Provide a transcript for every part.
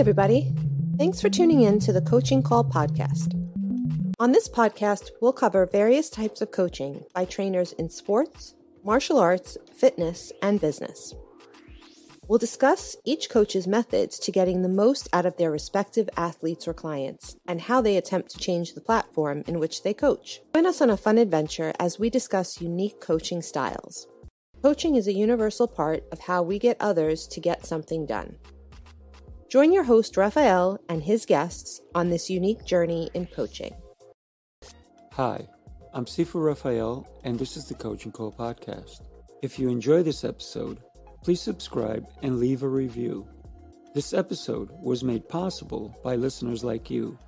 everybody. Thanks for tuning in to the Coaching Call podcast. On this podcast, we'll cover various types of coaching by trainers in sports, martial arts, fitness, and business. We'll discuss each coach's methods to getting the most out of their respective athletes or clients and how they attempt to change the platform in which they coach. Join us on a fun adventure as we discuss unique coaching styles. Coaching is a universal part of how we get others to get something done. Join your host, Rafael, and his guests on this unique journey in coaching. Hi, I'm Sifu Rafael, and this is the Coaching Call Podcast. If you enjoy this episode, please subscribe and leave a review. This episode was made possible by listeners like you.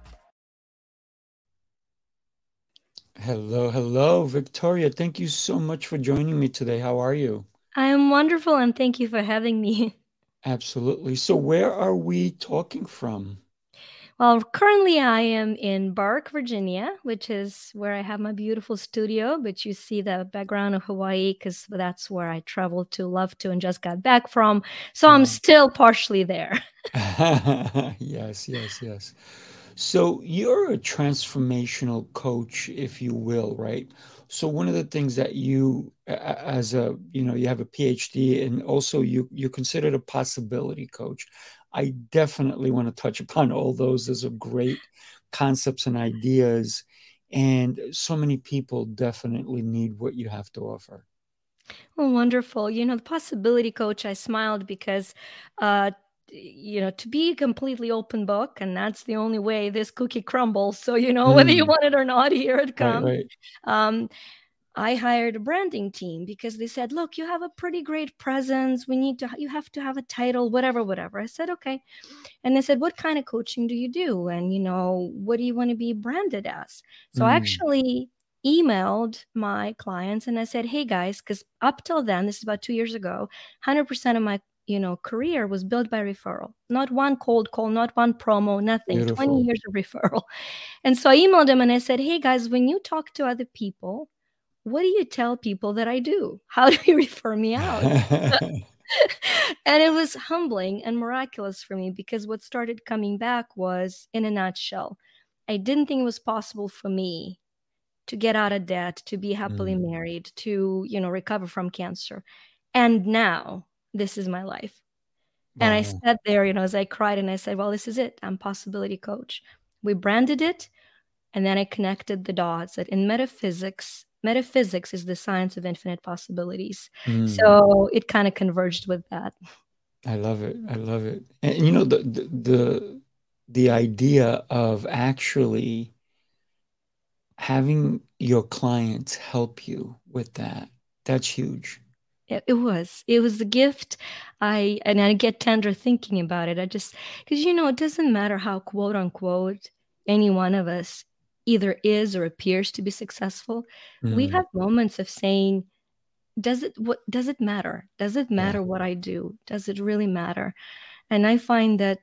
Hello, hello, Victoria. Thank you so much for joining me today. How are you? I am wonderful and thank you for having me. Absolutely. So, where are we talking from? Well, currently I am in Burke, Virginia, which is where I have my beautiful studio. But you see the background of Hawaii because that's where I traveled to, love to, and just got back from. So I'm still partially there. yes, yes, yes. So you're a transformational coach, if you will, right? So one of the things that you, as a, you know, you have a PhD, and also you you're considered a possibility coach. I definitely want to touch upon all those. Those are great concepts and ideas. And so many people definitely need what you have to offer. Oh, wonderful. You know, the possibility coach, I smiled because, uh, you know, to be a completely open book, and that's the only way this cookie crumbles. So, you know, mm. whether you mm. want it or not, here it comes. Right, right. Um, I hired a branding team because they said, "Look, you have a pretty great presence. We need to you have to have a title, whatever, whatever." I said, "Okay." And they said, "What kind of coaching do you do? And you know, what do you want to be branded as?" So mm. I actually emailed my clients and I said, "Hey guys, cuz up till then, this is about 2 years ago, 100% of my you know career was built by referral not one cold call not one promo nothing Beautiful. 20 years of referral and so i emailed them and i said hey guys when you talk to other people what do you tell people that I do? How do you refer me out? and it was humbling and miraculous for me because what started coming back was in a nutshell. I didn't think it was possible for me to get out of debt, to be happily mm. married, to, you know, recover from cancer. And now this is my life. Wow. And I sat there, you know, as I cried and I said, well, this is it. I'm possibility coach. We branded it. And then I connected the dots that in metaphysics, metaphysics is the science of infinite possibilities. Mm. So it kind of converged with that. I love it. I love it. And, you know the, the the the idea of actually having your clients help you with that that's huge it, was. It was a gift. I and i get tender thinking about it. I just because you know it doesn't matter how quote unquote any one of us either is or appears to be successful. Mm. we have moments of saying does it what does it matter? Does it matter yeah. what i do? Does it really matter? And i find that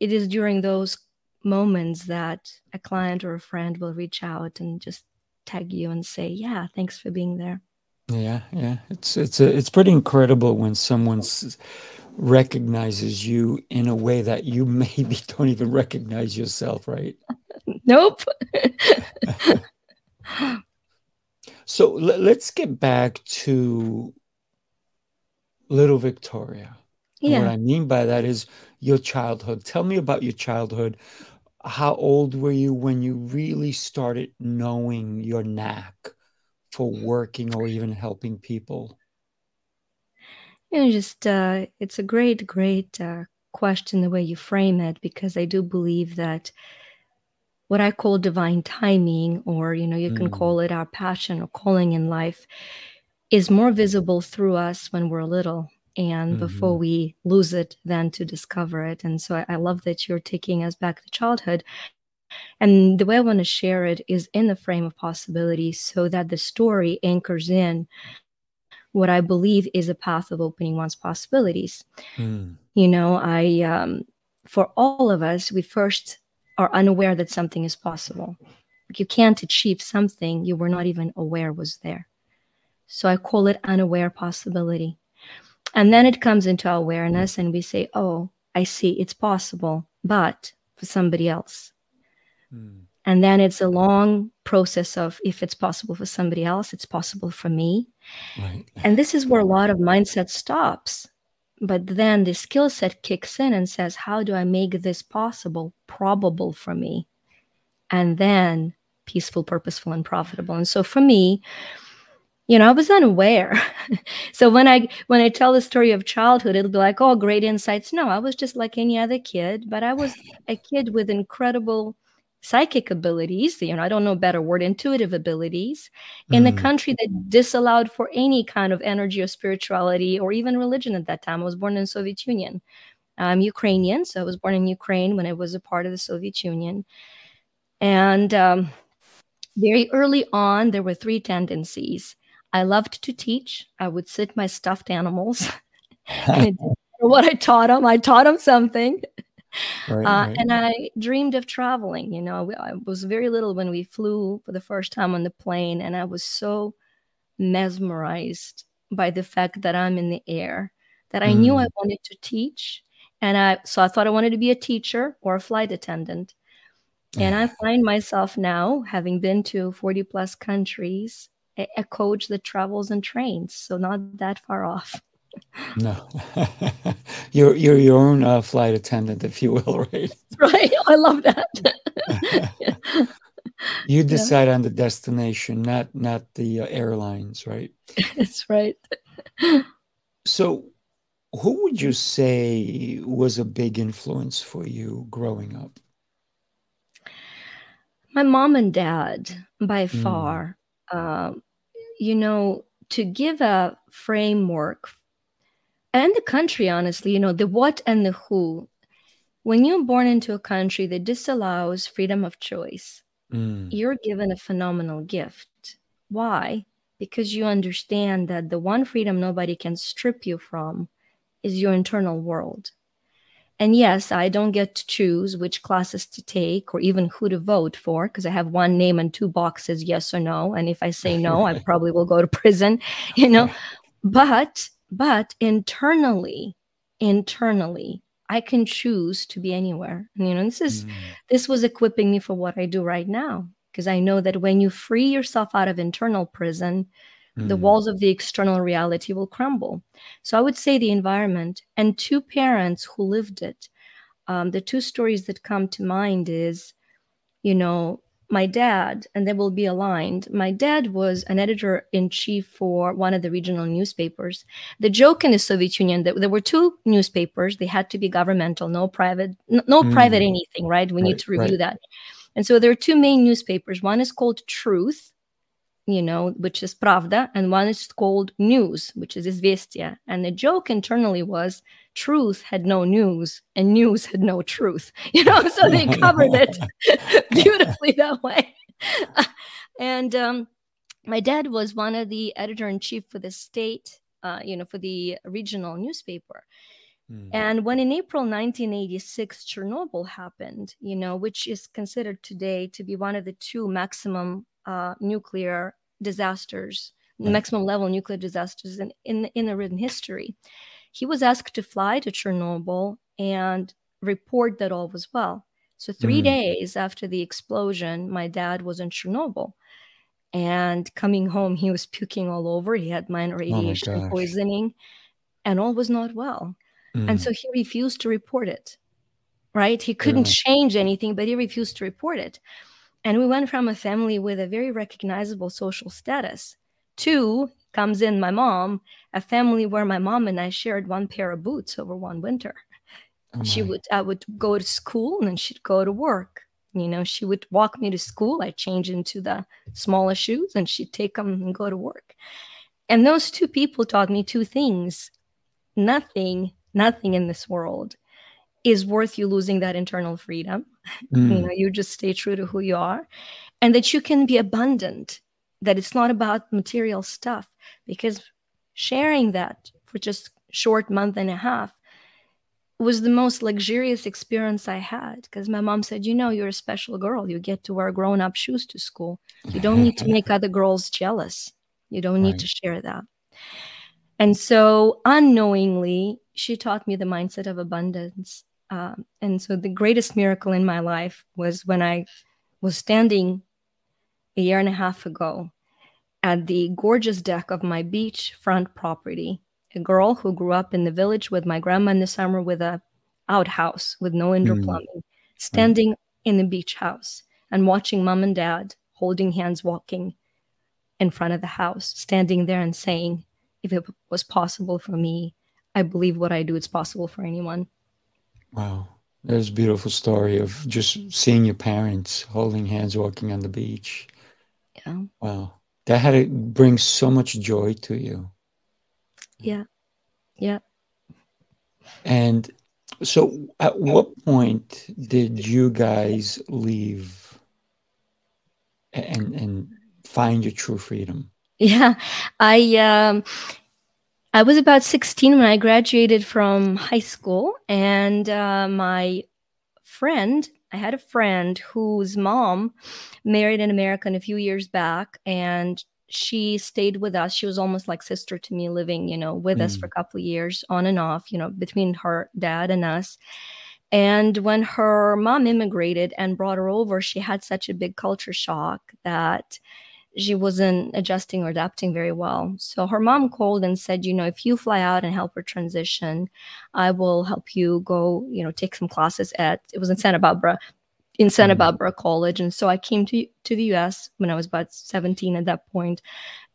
it is during those moments that a client or a friend will reach out and just tag you and say yeah thanks for being there yeah yeah it's it's a, it's pretty incredible when someone recognizes you in a way that you maybe don't even recognize yourself right nope. so l- let's get back to little Victoria. Yeah. what I mean by that is your childhood. Tell me about your childhood. How old were you when you really started knowing your knack for working or even helping people? You know, just uh, it's a great, great uh, question the way you frame it because I do believe that what I call divine timing, or you know, you can mm. call it our passion or calling in life, is more visible through us when we're little and mm-hmm. before we lose it than to discover it. And so I, I love that you're taking us back to childhood. And the way I want to share it is in the frame of possibility so that the story anchors in what I believe is a path of opening one's possibilities. Mm. You know, I, um, for all of us, we first are unaware that something is possible. You can't achieve something you were not even aware was there. So I call it unaware possibility. And then it comes into awareness, and we say, oh, I see it's possible, but for somebody else. Mm. And then it's a long process of if it's possible for somebody else, it's possible for me. Right. And this is where a lot of mindset stops. But then the skill set kicks in and says, How do I make this possible, probable for me? And then peaceful, purposeful, and profitable. And so for me, you know, I was unaware. so when I when I tell the story of childhood, it'll be like, oh, great insights. No, I was just like any other kid, but I was a kid with incredible psychic abilities, you know, I don't know a better word, intuitive abilities, in mm. the country that disallowed for any kind of energy or spirituality or even religion at that time. I was born in the Soviet Union. I'm Ukrainian, so I was born in Ukraine when it was a part of the Soviet Union. And um, very early on, there were three tendencies. I loved to teach. I would sit my stuffed animals. what I taught them, I taught them something. Right, uh, right. And I dreamed of traveling. You know, I was very little when we flew for the first time on the plane, and I was so mesmerized by the fact that I'm in the air that I mm. knew I mm. wanted to teach. And I so I thought I wanted to be a teacher or a flight attendant. And I find myself now, having been to 40 plus countries, a, a coach that travels and trains. So not that far off. No, you're you're your own uh, flight attendant, if you will, right? Right. I love that. You decide yeah. on the destination, not not the uh, airlines, right? That's right. So, who would you say was a big influence for you growing up? My mom and dad, by mm. far. Uh, you know, to give a framework and the country, honestly, you know, the what and the who. When you're born into a country that disallows freedom of choice, mm. you're given a phenomenal gift. Why? Because you understand that the one freedom nobody can strip you from is your internal world. And yes, I don't get to choose which classes to take or even who to vote for because I have one name and two boxes, yes or no. And if I say no, I probably will go to prison, you know. But but internally internally i can choose to be anywhere and, you know this is mm. this was equipping me for what i do right now because i know that when you free yourself out of internal prison mm. the walls of the external reality will crumble so i would say the environment and two parents who lived it um, the two stories that come to mind is you know my dad, and they will be aligned. My dad was an editor in chief for one of the regional newspapers. The joke in the Soviet Union that there were two newspapers; they had to be governmental, no private, no, mm. private anything. Right? We right, need to review right. that. And so there are two main newspapers. One is called Truth, you know, which is Pravda, and one is called News, which is Izvestia. And the joke internally was truth had no news and news had no truth, you know, so they covered it beautifully that way. and um, my dad was one of the editor in chief for the state, uh, you know, for the regional newspaper. Hmm. And when in April 1986, Chernobyl happened, you know, which is considered today to be one of the two maximum uh, nuclear disasters, right. maximum level nuclear disasters in, in, in the written history. He was asked to fly to Chernobyl and report that all was well. So, three mm. days after the explosion, my dad was in Chernobyl. And coming home, he was puking all over. He had minor oh radiation oh poisoning, and all was not well. Mm. And so he refused to report it, right? He couldn't yeah. change anything, but he refused to report it. And we went from a family with a very recognizable social status to comes in my mom, a family where my mom and I shared one pair of boots over one winter. Oh she would I would go to school and then she'd go to work. You know, she would walk me to school. I'd change into the smaller shoes and she'd take them and go to work. And those two people taught me two things. Nothing, nothing in this world is worth you losing that internal freedom. Mm. You know, you just stay true to who you are and that you can be abundant, that it's not about material stuff because sharing that for just short month and a half was the most luxurious experience I had because my mom said, You know, you're a special girl. You get to wear grown up shoes to school. You don't need to make other girls jealous. You don't need right. to share that. And so, unknowingly, she taught me the mindset of abundance. Um, and so the greatest miracle in my life was when I was standing a year and a half ago at the gorgeous deck of my beachfront property. A girl who grew up in the village with my grandma in the summer with a outhouse with no indoor mm. plumbing, standing mm. in the beach house and watching mom and dad holding hands walking in front of the house, standing there and saying, if it was possible for me, I believe what I do is possible for anyone. Wow. There's a beautiful story of just seeing your parents holding hands walking on the beach. Yeah. Wow. That had to bring so much joy to you. Yeah. Yeah. And so at what point did you guys leave and and find your true freedom? Yeah. I um I was about 16 when I graduated from high school, and uh, my friend, I had a friend whose mom married an American a few years back, and she stayed with us. She was almost like sister to me, living, you know, with mm. us for a couple of years, on and off, you know, between her dad and us. And when her mom immigrated and brought her over, she had such a big culture shock that she wasn't adjusting or adapting very well. So her mom called and said, you know, if you fly out and help her transition, I will help you go, you know, take some classes at it was in Santa Barbara, in Santa mm-hmm. Barbara College. And so I came to to the US when I was about 17 at that point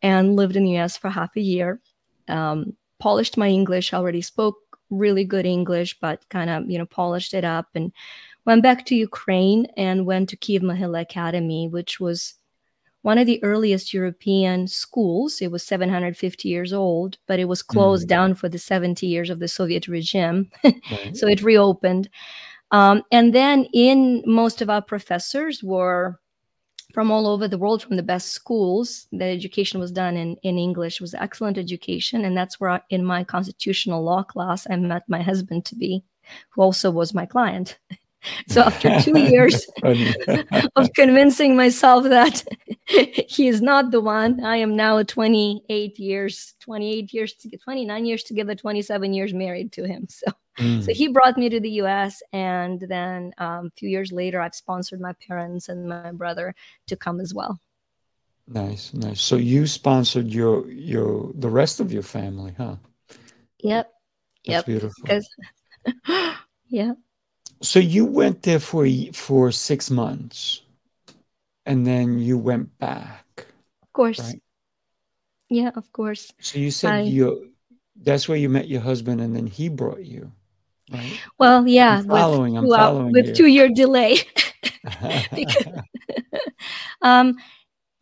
and lived in the US for half a year. Um, polished my English, already spoke really good English, but kind of, you know, polished it up and went back to Ukraine and went to Kiev Mohyla Academy, which was one of the earliest European schools. It was 750 years old, but it was closed mm. down for the 70 years of the Soviet regime. right. So it reopened. Um, and then in most of our professors were from all over the world, from the best schools. The education was done in, in English. It was excellent education. And that's where I, in my constitutional law class, I met my husband to be, who also was my client. So after two years of convincing myself that he is not the one, I am now 28 years, 28 years, 29 years together, 27 years married to him. So, mm. so he brought me to the U.S. And then um, a few years later, I've sponsored my parents and my brother to come as well. Nice, nice. So you sponsored your your the rest of your family, huh? Yep. That's yep. beautiful. Yeah. So you went there for for six months, and then you went back. Of course. Right? Yeah, of course. So you said I... you that's where you met your husband, and then he brought you. Right? Well, yeah. I'm following. With, I'm following. With two year delay. because, um,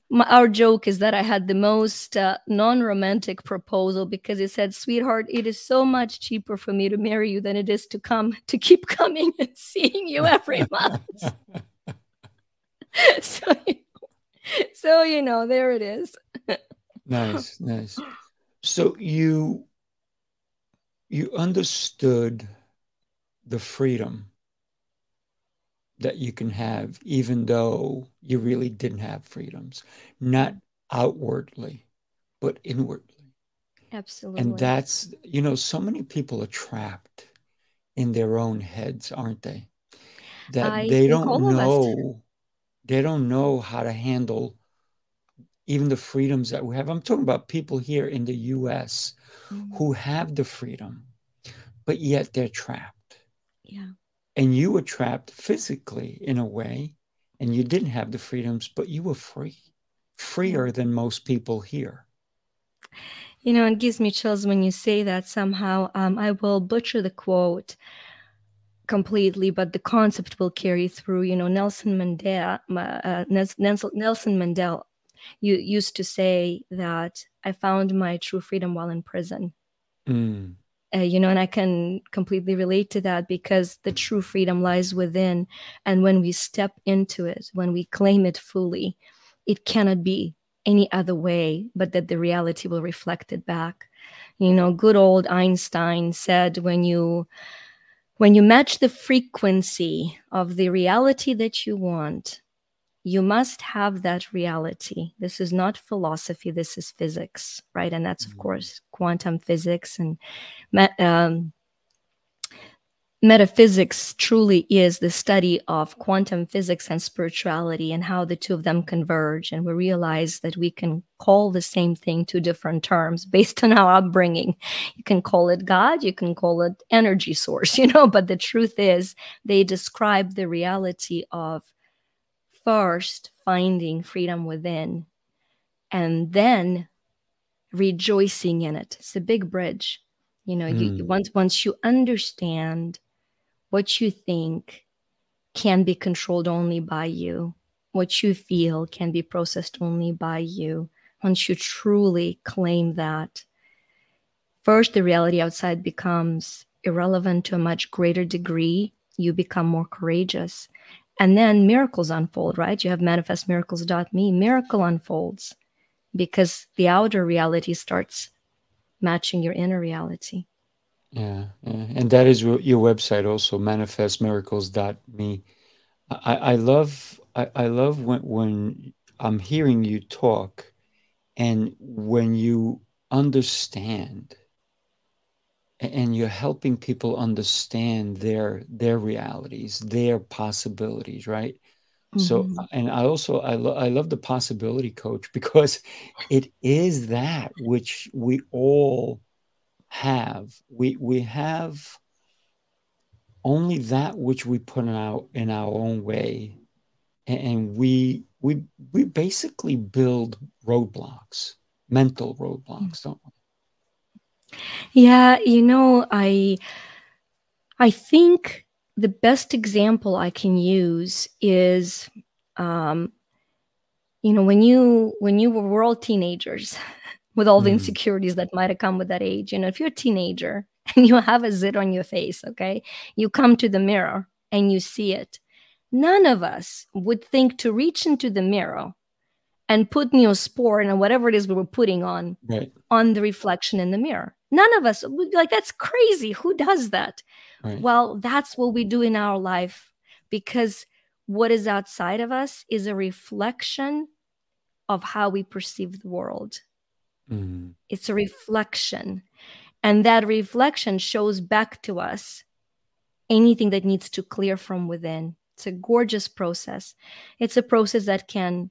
my, our joke is that I had the most uh, non-romantic proposal because it said, "Sweetheart, it is so much cheaper for me to marry you than it is to come to keep coming and seeing you every month." so, so you know, there it is. nice, nice. So you you understood the freedom that you can have, even though you really didn't have freedoms, not outwardly, but inwardly. Absolutely. And that's, you know, so many people are trapped in their own heads, aren't they? That I they don't know, they don't know how to handle even the freedoms that we have. I'm talking about people here in the US mm-hmm. who have the freedom, but yet they're trapped. Yeah and you were trapped physically in a way and you didn't have the freedoms but you were free freer than most people here. You know it gives me chills when you say that somehow um, i will butcher the quote completely but the concept will carry through. You know nelson mandela uh, nelson mandela you used to say that i found my true freedom while in prison. Mm uh, you know and i can completely relate to that because the true freedom lies within. And when we step into it when we claim it fully it cannot be any other way but that the reality will reflect it back. You know good old einstein said when you when you match the frequency of the reality that you want you must have that reality. This is not philosophy, this is physics, right? And that's, of mm-hmm. course, quantum physics and um, metaphysics truly is the study of quantum physics and spirituality and how the two of them converge. And we realize that we can call the same thing two different terms based on our upbringing. You can call it God, you can call it energy source, you know, but the truth is they describe the reality of first finding freedom within and then rejoicing in it. It's a big bridge. You know, mm. you hmm. once once you understand what you think can be controlled only by you. What you feel can be processed only by you. Once you truly claim that, first, the reality outside becomes irrelevant to a much greater degree. You become more courageous. And then miracles unfold, right? You have manifestmiracles.me. Miracle unfolds because the outer reality starts matching your inner reality. Yeah, and that is your website also, manifestmiracles.me. I, I love I, I love when when I'm hearing you talk and when you understand and you're helping people understand their their realities, their possibilities, right? So, mm-hmm. and I also I, lo- I love the possibility coach because it is that which we all have. We we have only that which we put out in our own way, and we we we basically build roadblocks, mental roadblocks, don't we? Yeah, you know, I I think the best example I can use is, um, you know, when you when you were, we're all teenagers, with all the mm. insecurities that might have come with that age. You know, if you're a teenager and you have a zit on your face, okay, you come to the mirror and you see it. None of us would think to reach into the mirror and put neosporin and whatever it is we were putting on right. on the reflection in the mirror. None of us like that's crazy. Who does that? Right. Well, that's what we do in our life because what is outside of us is a reflection of how we perceive the world. Mm-hmm. It's a reflection. And that reflection shows back to us anything that needs to clear from within. It's a gorgeous process. It's a process that can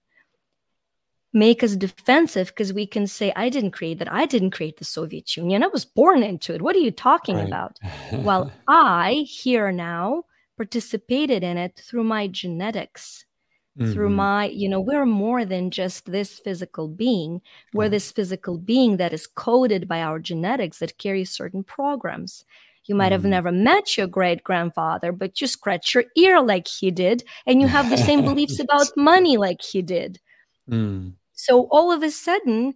make us defensive because we can say, I didn't create that. I didn't create the Soviet Union. I was born into it. What are you talking right. about? well, I, here now, participated in it through my genetics mm-hmm. through my you know we're more than just this physical being we're this physical being that is coded by our genetics that carries certain programs you might have mm. never met your great grandfather, but you scratch your ear like he did, and you have the same beliefs about money like he did. Mm. So, all of a sudden,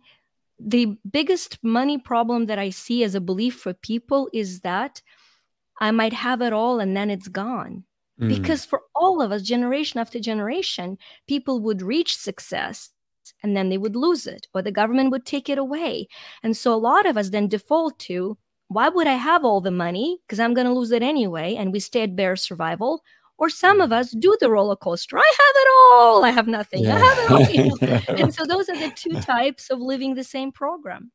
the biggest money problem that I see as a belief for people is that I might have it all and then it's gone. Mm. Because for all of us, generation after generation, people would reach success and then they would lose it or the government would take it away. And so a lot of us then default to why would I have all the money? Because I'm going to lose it anyway. And we stay at bare survival. Or some of mm. us do the roller coaster. I have it all. I have nothing. Yeah. I have it all. And so those are the two types of living the same program.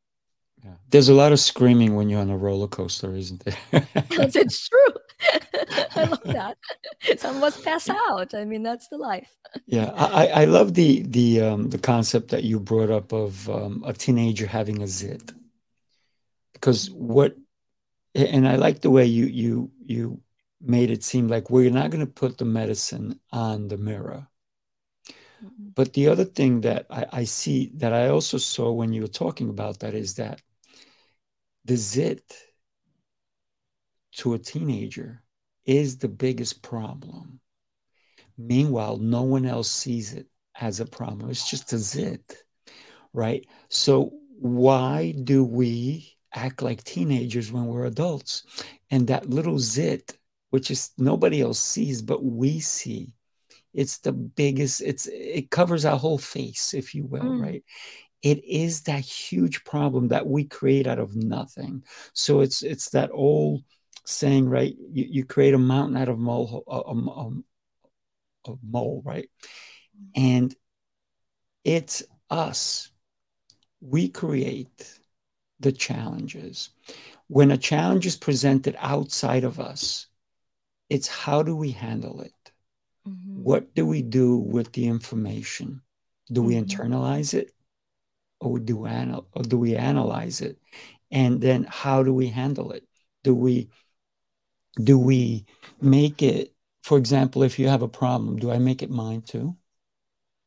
Yeah. There's a lot of screaming when you're on a roller coaster, isn't there? it's true. I love that. Some of us pass out. I mean, that's the life. Yeah, I, I love the the um, the concept that you brought up of um, a teenager having a zit, because what, and I like the way you you you made it seem like we're not going to put the medicine on the mirror. Mm-hmm. But the other thing that I, I see that I also saw when you were talking about that is that the zit to a teenager is the biggest problem. Meanwhile, no one else sees it as a problem. It's just a zit, right? So, why do we act like teenagers when we're adults? And that little zit, which is nobody else sees, but we see, it's the biggest, it's it covers our whole face, if you will, mm. right? It is that huge problem that we create out of nothing. So it's it's that old saying, right? You, you create a mountain out of mole, a, a, a mole, right? And it's us. We create the challenges. When a challenge is presented outside of us, it's how do we handle it? Mhm. What do we do with the information? Do we Mhm. internalize it or do we, anal- or do we analyze it? And then how do we handle it? Do we do we make it for example if you have a problem do i make it mine too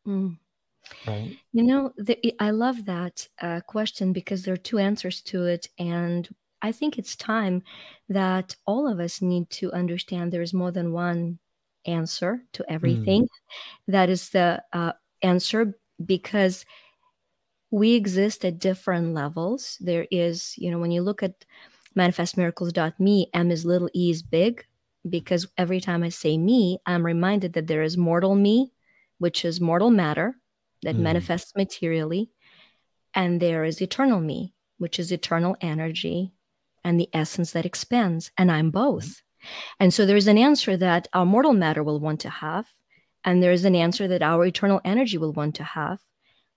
Mm. right You know, the, I love that uh, question because there are two answers to it. And I think it's time that all of us need to understand there is more than one answer to everything. That is the uh, answer because we exist at different levels. There is, you know, when you look at manifestmiracles.me, M is little, E is big, because every time I say me, I'm reminded that there is mortal me, which is mortal matter that Mm. manifests materially, and there is eternal me, which is eternal energy and the essence that expands. And I'm both. And so there's an answer that our mortal matter will want to have, and there's an answer that our eternal energy will want to have.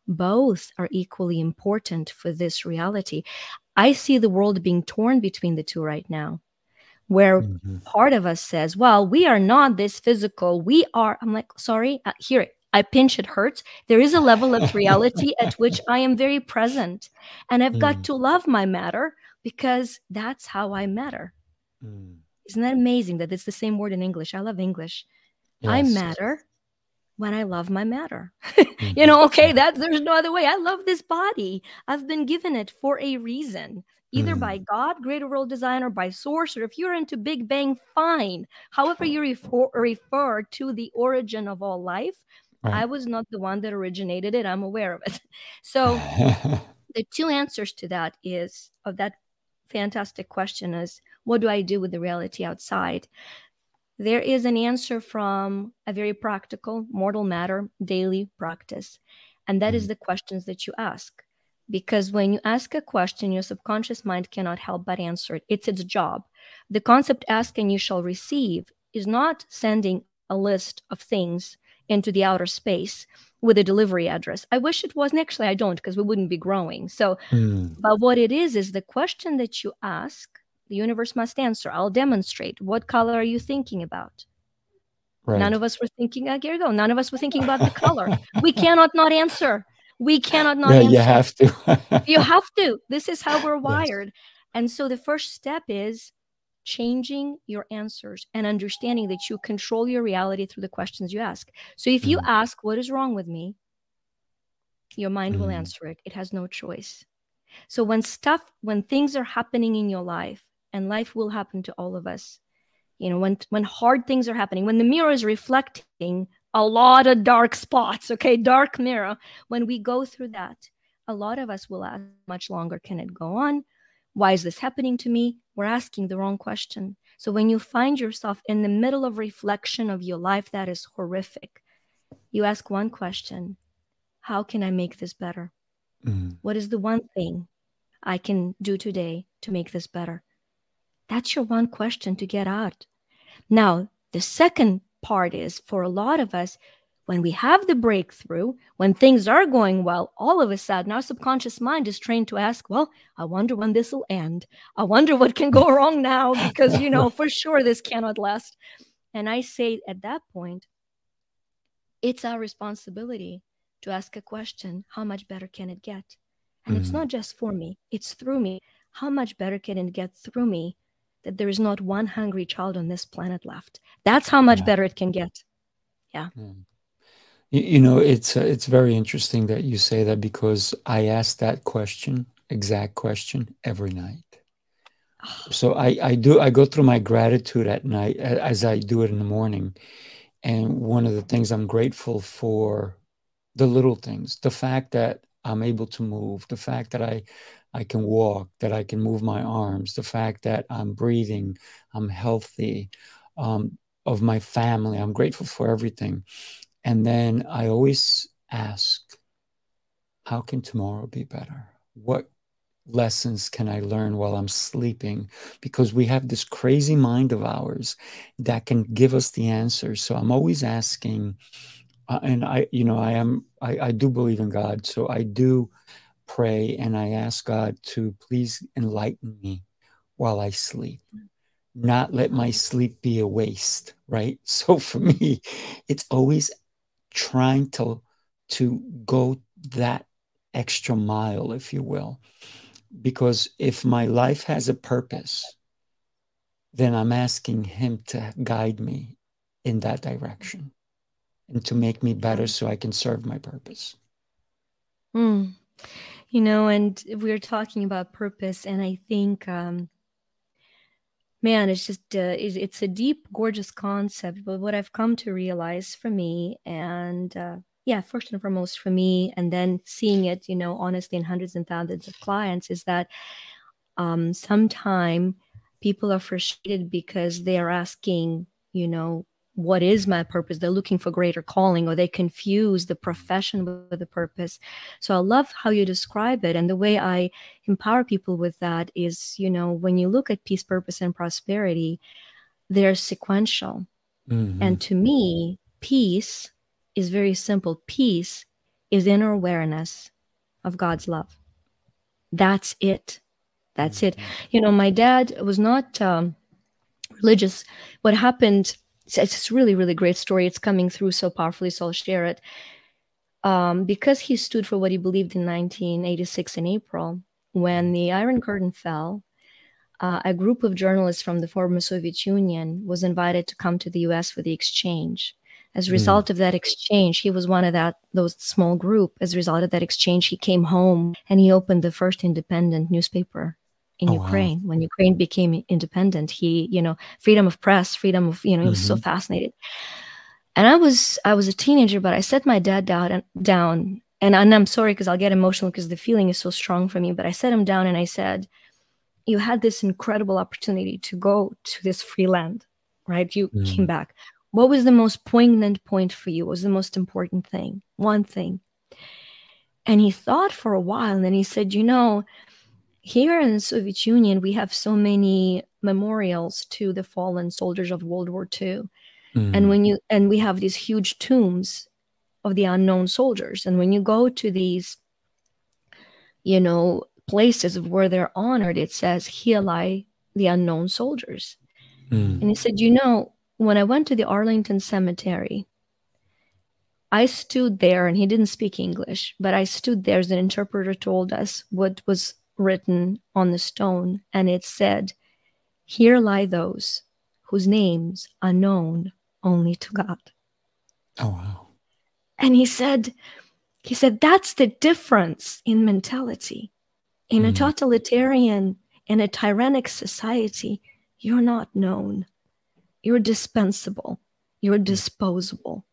Both are equally important for this reality. I see the world being torn between the two right now, where Mhm. part of us says, Well, we are not this physical. We are. I'm like, Sorry, uh, here, I pinch, it hurts. There is a level of reality at which I am very present. And I've got Mm. to love my matter because that's how I matter. Mm. Isn't that amazing that it's the same word in English? I love English. I matter when I love my matter. Mhm. you know, okay, that there's no other way. I love this body. I've been given it for a reason, either Mm. by God, greater world design, or by source, or if you're into Big Bang, fine. However, you refer, refer to the origin of all life. I was not the one that originated it. I'm aware of it. So the two answers to that is of that fantastic question is what do I do with the reality outside? There is an answer from a very practical, mortal matter, daily practice. And that is mm-hmm. the questions that you ask. Because when you ask a question, your subconscious mind cannot help but answer it. It's its job. The concept ask and you shall receive is not sending a list of things into the outer space with a delivery address. I wish it wasn't. Actually, I don't because we wouldn't be growing. So, Mm. but what it is, is the question that you ask, the universe must answer. I'll demonstrate. What color are you thinking about? Right. None of us were thinking, uh, here you go. None of us were thinking about the color. we cannot not answer. We cannot not yeah, answer. you have to. You have to. This is how we're Yes. wired. And so the first step is changing your answers and understanding that you control your reality through the questions you ask. So if you Mm. ask, What is wrong with me? your mind will Mm. answer it. It has no choice. So when stuff, when things are happening in your life, and life will happen to all of us, you know, when when hard things are happening, when the mirror is reflecting a lot of dark spots, okay, dark mirror, when we go through that, a lot of us will ask, much longer can it go on? Why is this happening to me? We're asking the wrong question. So when you find yourself in the middle of reflection of your life that is horrific, you ask one question How can I make this better? Mm. What is the one thing I can do today to make this better? That's your one question to get out. Now, the second part is for a lot of us, when we have the breakthrough, when things are going well, all of a sudden our subconscious mind is trained to ask, Well, I wonder when this will end. I wonder what can go wrong now because, you know, for sure this cannot last. And I say at that point, it's our responsibility to ask a question how much better can it get? And it's Mhm. not just for me, it's through me. How much better can it get through me that there is not one hungry child on this planet left? That's how much Yeah. better it can get. Mm. You, know, it's uh, it's very interesting that you say that because I ask that question, exact question, every night. So I I do I go through my gratitude at night as I do it in the morning, and one of the things I'm grateful for, the little things, the fact that I'm able to move, the fact that I I can walk, that I can move my arms, the fact that I'm breathing, I'm healthy, um, of my family. I'm grateful for everything. And then I always ask, how can tomorrow be better? What lessons can I learn while I'm sleeping? Because we have this crazy mind of ours that can give us the answers. So I'm always asking, uh, and I, you know, I am, I, I do believe in God. So I do pray and I ask God to please enlighten me while I sleep. not let my sleep be a waste, right? So for me, it's always trying to to go that extra mile, if you will. Because if my life has a purpose, then I'm asking him to guide me in that direction and to make me better so I can serve my purpose. Mm. You know, and we are talking about purpose, and I think, um, man, it's just uh, it's, a deep, gorgeous concept. But what I've come to realize for me, and uh, yeah, first and foremost for me, and then seeing it, you know, honestly, in hundreds and thousands of clients, is that um, sometime people are frustrated because they are asking, you know, what is my purpose? They're looking for greater calling or they confuse the profession with the purpose. So i love how you describe it. And the way i empower people with that is you know when you look at peace purpose and prosperity they're sequential. Mm-hmm. and to me peace is very simple. Peace is inner awareness of god's love. That's it. That's mm-hmm. it you know my dad was not um, religious. What happened it's a really really great story it's coming through so powerfully so i'll share it um, because he stood for what he believed in 1986 in april when the iron curtain fell uh, a group of journalists from the former soviet union was invited to come to the us for the exchange as a hmm. result mm. of that exchange he was one of that those small group as a result of that exchange he came home and he opened the first independent newspaper in oh, Ukraine. Wow. When Ukraine became independent, he, you know, freedom of press, freedom of, you know, he mm-hmm. was so mm-hmm. fascinated. And I was, I was a teenager, but I set my dad down, and down, and, and I'm sorry because I'll get emotional because the feeling is so strong for me. But I set him down and I said, "You had this incredible opportunity to go to this free land, right? You mm-hmm. came back. What was the most poignant point for you? What was the most important thing? One thing." And he thought for a while, and then he said, "You know." Here in the Soviet Union, we have so many memorials to the fallen soldiers of World War II. Mm. And when you and we have these huge tombs of the unknown soldiers. And when you go to these, you know, places where they're honored, it says, Here lie the unknown soldiers. Mm. And he said, You know, when I went to the Arlington Cemetery, I stood there and he didn't speak English, but I stood there as an interpreter told us what was written on the stone, and it said, Here lie those whose names are known only to God. Oh, wow. And he said, he said, that's the difference in mentality. In mm. a totalitarian, in a tyrannic society, you're not known. You're dispensable. You're disposable.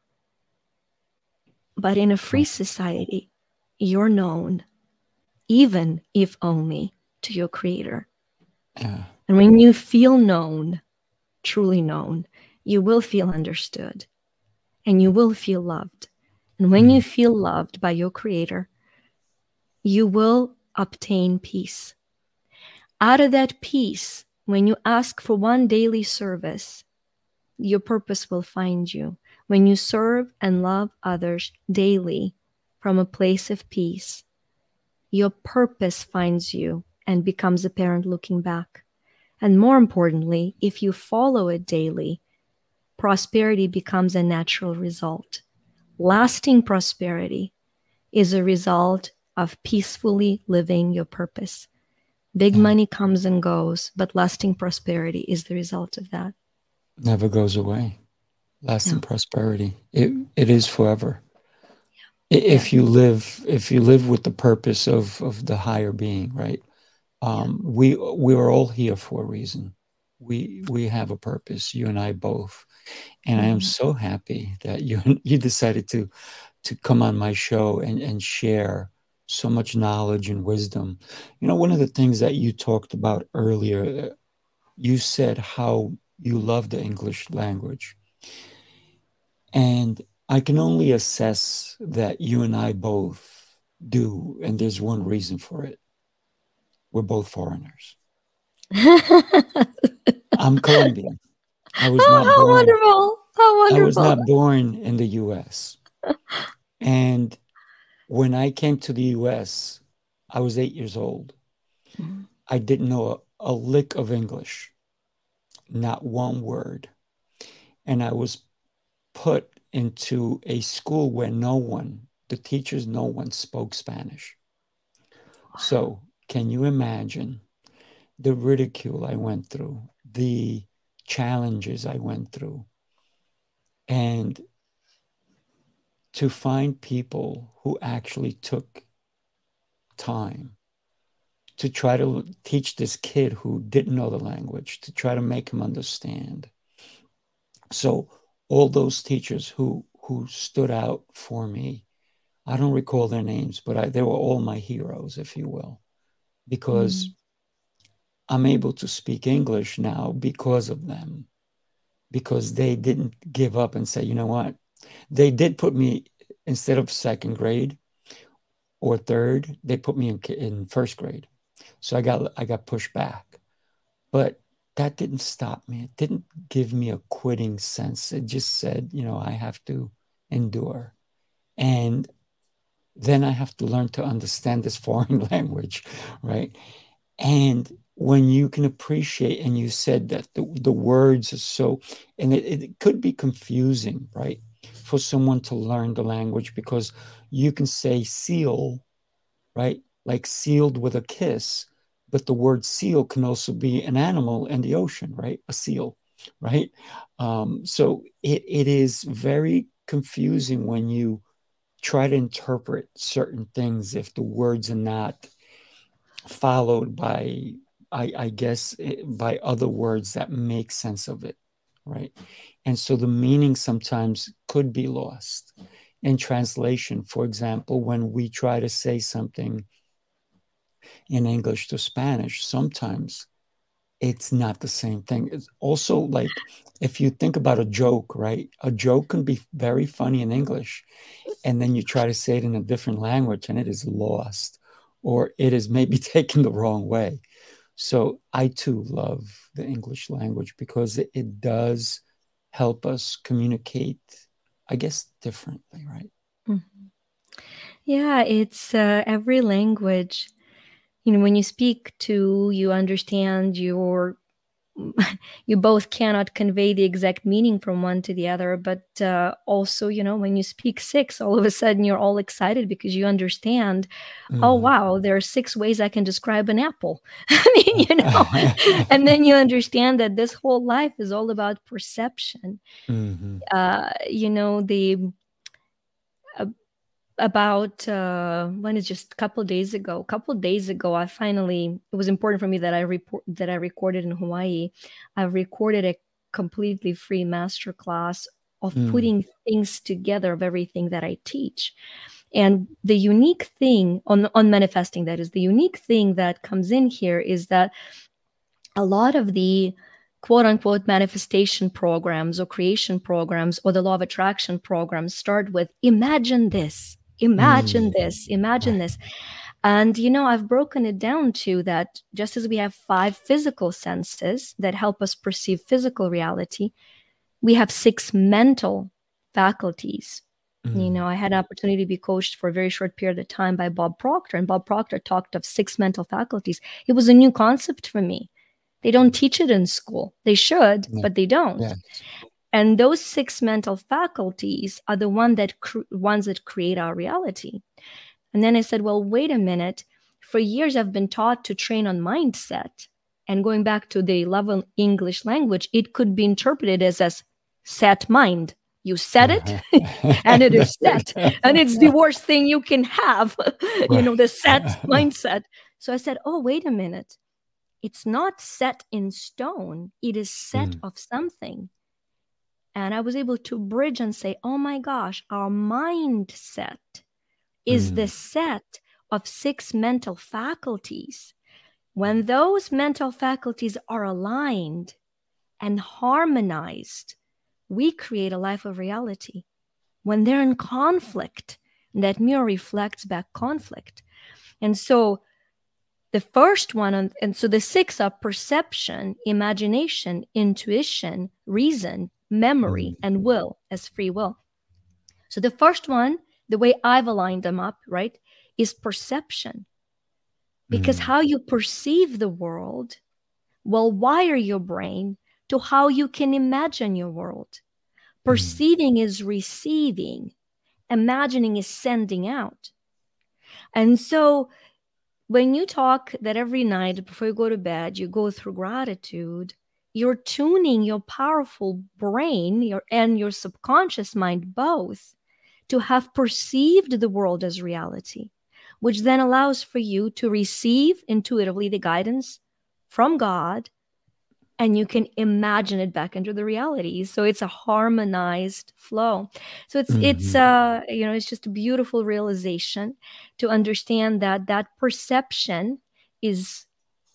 But in a free society, you're known even if only to your creator. Yeah. And when you feel known, truly known, you will feel understood and you will feel loved. And when mm. you feel loved by your creator, you will obtain peace. Out of that peace, when you ask for one daily service, your purpose will find you. When you serve and love others daily from a place of peace, your purpose finds you and becomes apparent looking back. And more importantly, if you follow it daily, prosperity becomes a natural result. Lasting prosperity is a result of peacefully living your purpose. Big mm. money comes and goes, but lasting prosperity is the result of that. Never goes away. Lasting no. prosperity. It it is forever if you live if you live with the purpose of of the higher being right? Um yeah. we we are all here for a reason. We we have a purpose you and i both. And i am mm-hmm. so happy that you you decided to to come on my show and and share so much knowledge and wisdom. You know one of the things that you talked about earlier you said how you love the english language. And I can only assess that you and I both do, and there's one reason for it. We're both foreigners. I'm Colombian. I was not how born, wonderful! How wonderful! I was not born in the U.S. and when I came to the U.S., I was eight years old. Mm-hmm. I didn't know a, a lick of English. not one word. And I was put into a school where no one, the teachers, no one spoke Spanish. So, can you imagine the ridicule I went through, the challenges I went through, and to find people who actually took time to try to teach this kid who didn't know the language to try to make him understand. So all those teachers who who stood out for me i don't recall their names but I, they were all my heroes if you will because mm. i'm able to speak english now because of them because they didn't give up and say you know what? They did put me instead of second grade or third they put me in, in first grade. So i got i got pushed back. But that didn't stop me. It didn't give me a quitting sense. It just said you know i have to endure. And then i have to learn to understand this foreign language right? And when you can appreciate and you said that the, the words are so and it, it could be confusing right? For someone to learn the language because you can say seal right? Like sealed with a kiss but the word seal can also be an animal in the ocean right a seal right um, so it, it is very confusing when you try to interpret certain things if the words are not followed by I, I guess, by other words that make sense of it, right? And so the meaning sometimes could be lost in translation. For example, when we try to say something in English to Spanish, sometimes it's not the same thing. It's also like if you think about a joke, right? A joke can be very funny in English, and then you try to say it in a different language and it is lost or it is maybe taken the wrong way. So I too love the English language because it, does help us communicate, I guess, differently, right? Mm-hmm. Yeah, it's uh, every language. You know, when you speak to, you understand your you both cannot convey the exact meaning from one to the other but uh, also you know when you speak six all of a sudden you're all excited because you understand oh, mm. oh wow there are six ways i can describe an apple i mean you know and then you understand that this whole life is all about perception mm-hmm. uh, you know the about uh, when it's just a couple days ago. A couple days ago, I finally it was important for me that I report that I recorded in Hawaii. I recorded a completely free master class of mm. putting things together of everything that I teach. And the unique thing on on manifesting that is the unique thing that comes in here is that a lot of the quote unquote manifestation programs or creation programs or the law of attraction programs start with imagine this Imagine mm. this, imagine this. And, you know, I've broken it down to that just as we have five physical senses that help us perceive physical reality, we have six mental faculties. Mm. You know, I had an opportunity to be coached for a very short period of time by Bob Proctor, and Bob Proctor talked of six mental faculties. It was a new concept for me. They don't teach it in school. They should, yeah. but they don't. Yeah. And those six mental faculties are the one that cr- ones that create our reality. And then I said, well, wait a minute. For years, I've been taught to train on mindset. And going back to the level English language, it could be interpreted as a set mind. You set it and it is set. And it's the worst thing you can have, you know, the set mindset. So I said, oh, wait a minute. It's not set in stone, it is set mm. of something. And I was able to bridge and say, oh my gosh, our mindset is mm. the set of six mental faculties. When those mental faculties are aligned and harmonized, we create a life of reality. When they're in conflict, that mirror reflects back conflict. And so the first one, and so the six are perception, imagination, intuition, reason, memory, mm. and will as free will. So the first one, the way I've aligned them up, right, is perception. Because mm. how you perceive the world will wire your brain to how you can imagine your world. Hmm. Perceiving mm. is receiving, imagining is sending out. And so when you talk that every night before you go to bed, you go through gratitude, you're tuning your powerful brain your, and your subconscious mind both to have perceived the world as reality, which then allows for you to receive intuitively the guidance from God and you can imagine it back into the reality so it's a harmonized flow so it's mm-hmm. it's uh you know it's just a beautiful realization to understand that that perception is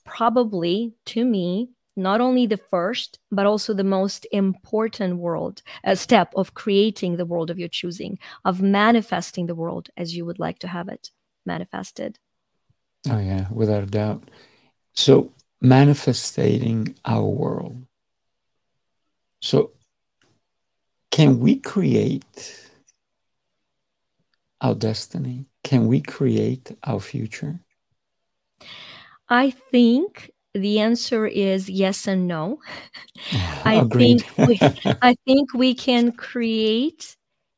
probably to me not only the first but also the most important world a step of creating the world of your choosing of manifesting the world as you would like to have it manifested oh yeah without a doubt so manifesting our world. So, can we create our destiny? Can we create our future? I think the answer is yes and no. I think we, I think we can create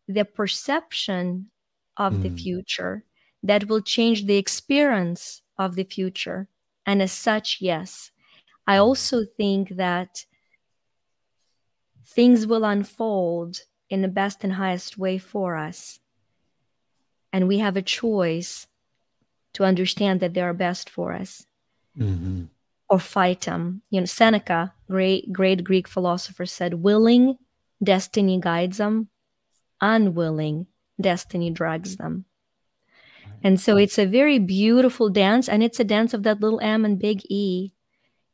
the perception of mm. the future that will change the experience of the future. And as such, yes. I also think that things will unfold in the best and highest way for us. And we have a choice to understand that they are best for us mm-hmm. Or fight them. You know, Seneca, great, great Greek philosopher, said, Willing, destiny guides them, unwilling, destiny drags them. And so it's a very beautiful dance, and it's a dance of that little M and big E.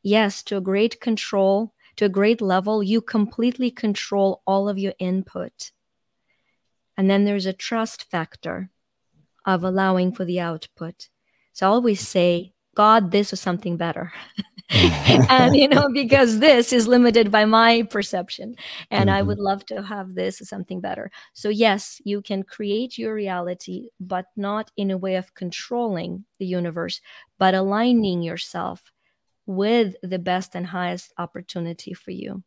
Yes, to a great control, to a great level, you completely control all of your input. And then there's a trust factor of allowing for the output. So I always say, God, this is something better. and you know because this is limited by my perception and mm-hmm. i would love to have this as something better so yes you can create your reality but not in a way of controlling the universe but aligning yourself with the best and highest opportunity for you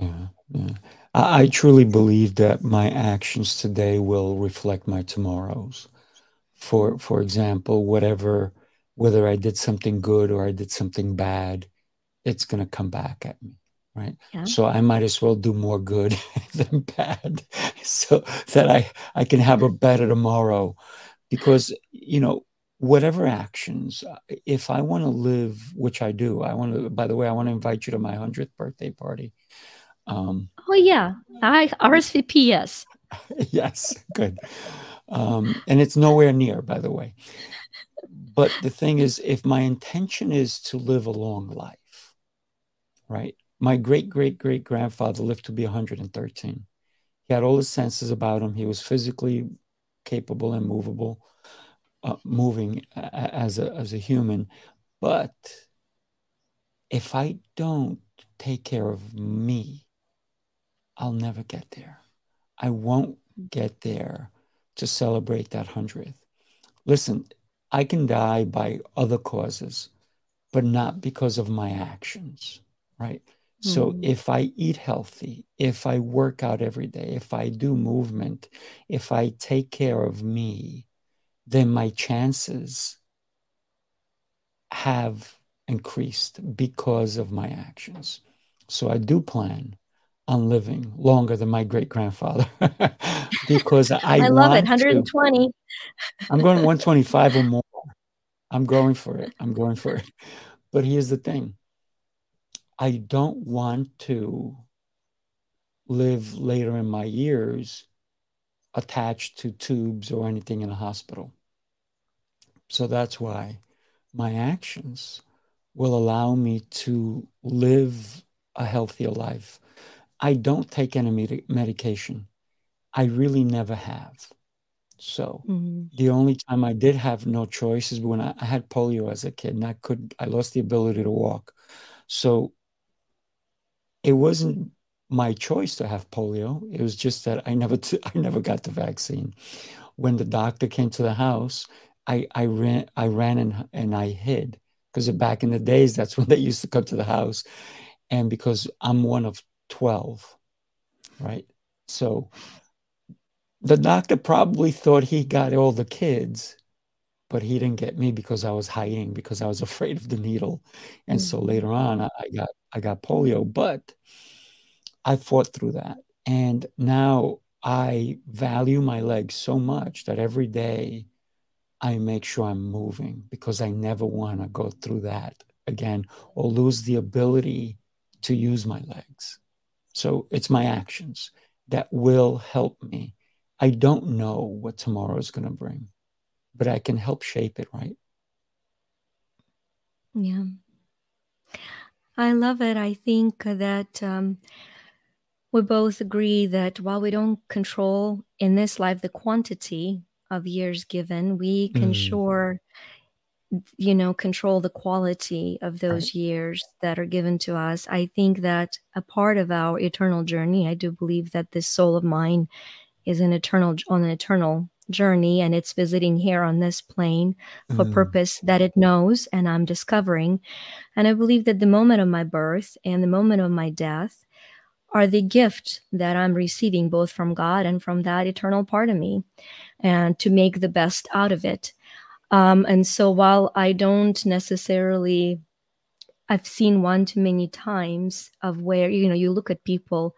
yeah, yeah. I, I truly believe that my actions today will reflect my tomorrows for for example whatever whether I did something good or I did something bad, it's going to come back at me. Right. Yeah. So I might as well do more good than bad so that I, I can have a better tomorrow. Because, you know, whatever actions, if I want to live, which I do, I want to, by the way, I want to invite you to my 100th birthday party. Um, oh, yeah. I RSVP, yes. yes. Good. Um, and it's nowhere near, by the way but the thing is, if my intention is to live a long life, right? My great great great grandfather lived to be 113. He had all the senses about him. He was physically capable and movable, uh, moving as a, as a human. But if I don't take care of me, I'll never get there. I won't get there to celebrate that hundredth. Listen, I can die by other causes, but not because of my actions, right? Mm-hmm. So if I eat healthy, if I work out every day, if I do movement, if I take care of me, then my chances have increased because of my actions. So I do plan on living longer than my great grandfather because I, I love it 120 to, I'm going 125 or more. I'm going for it. I'm going for it. But here's the thing. I don't want to live later in my years attached to tubes or anything in a hospital. So that's why my actions will allow me to live a healthier life I don't take any med- medication. I really never have. So mm-hmm. the only time I did have no choice is when I, I, had polio as a kid and I could I lost the ability to walk. So it wasn't my choice to have polio. It was just that I never t- I never got the vaccine. When the doctor came to the house, I I ran I ran and and I hid because back in the days that's when they used to come to the house and because I'm one of 12, right? So the doctor probably thought he got all the kids, but he didn't get me because I was hiding because I was afraid of the needle. And mm-hmm. so later on I, I got I got polio, but I fought through that. And now I value my legs so much that every day I make sure I'm moving because I never want to go through that again or lose the ability to use my legs. So it's my actions that will help me. I don't know what tomorrow is going to bring, but I can help shape it, right? Yeah. I love it. I think that um, we both agree that while we don't control in this life the quantity of years given, we can mm. sure you know control the quality of those right. years that are given to us i think that a part of our eternal journey i do believe that this soul of mine is an eternal on an eternal journey and it's visiting here on this plane for mm. purpose that it knows and i'm discovering and i believe that the moment of my birth and the moment of my death are the gift that i'm receiving both from god and from that eternal part of me and to make the best out of it um, and so while I don't necessarily, I've seen one too many times of where, you know, you look at people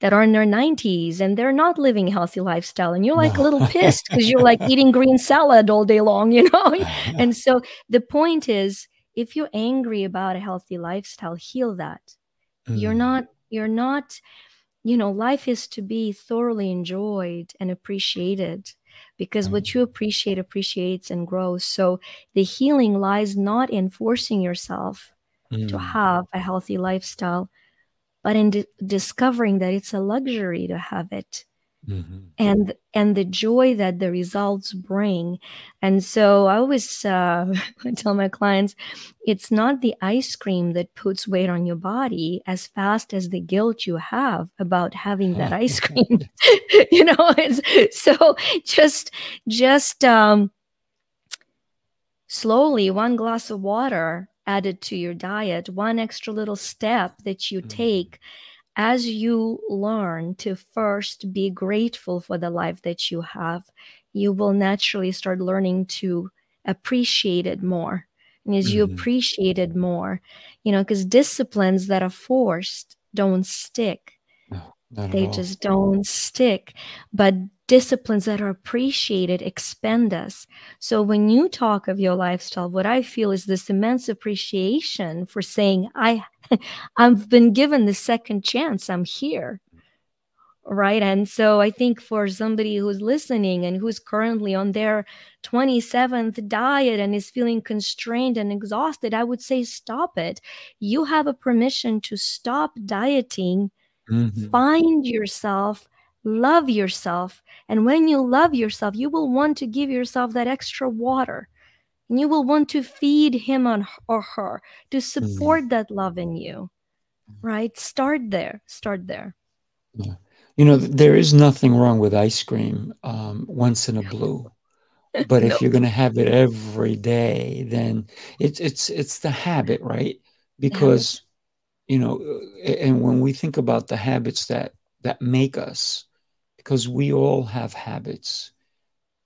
that are in their 90s and they're not living a healthy lifestyle and you're like no. a little pissed because you're like eating green salad all day long, you know? and so the point is, if you're angry about a healthy lifestyle, heal that. Mm. You're not, you're not, you know, life is to be thoroughly enjoyed and appreciated because what you appreciate appreciates and grows. So the healing lies not in forcing yourself mm. to have a healthy lifestyle, but in di- discovering that it's a luxury to have it. Mm-hmm. and and the joy that the results bring and so i always uh, tell my clients it's not the ice cream that puts weight on your body as fast as the guilt you have about having that ice cream you know it's, so just just um slowly one glass of water added to your diet one extra little step that you mm-hmm. take as you learn to first be grateful for the life that you have, you will naturally start learning to appreciate it more. And as mm-hmm. you appreciate it more, you know, because disciplines that are forced don't stick. No, they just don't stick. But disciplines that are appreciated expand us. So when you talk of your lifestyle, what I feel is this immense appreciation for saying, I I've been given the second chance. I'm here. Right. And so I think for somebody who's listening and who's currently on their 27th diet and is feeling constrained and exhausted, I would say stop it. You have a permission to stop dieting, mm-hmm. find yourself, love yourself. And when you love yourself, you will want to give yourself that extra water. And you will want to feed him on or her to support mm. that love in you right? Start there start there. Yeah. You know there is nothing wrong with ice cream um, once in a blue. But if you're going to have it every day then it's it's it's the habit right? Because you know and when we think about the habits that that make us because we all have habits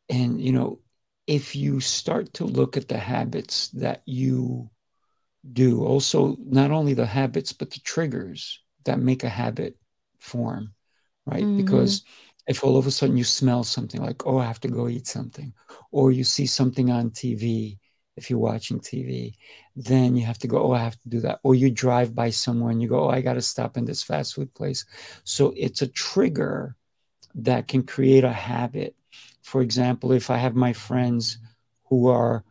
and you know if you start to look at the habits that you do, also not only the habits, but the triggers that make a habit form, right? Mm-hmm. Because if all of a sudden you smell something like, oh, I have to go eat something, or you see something on TV, if you're watching TV, then you have to go, oh, I have to do that. Or you drive by somewhere and you go, oh, I got to stop in this fast food place. So it's a trigger that can create a habit for example, if I have my friends who are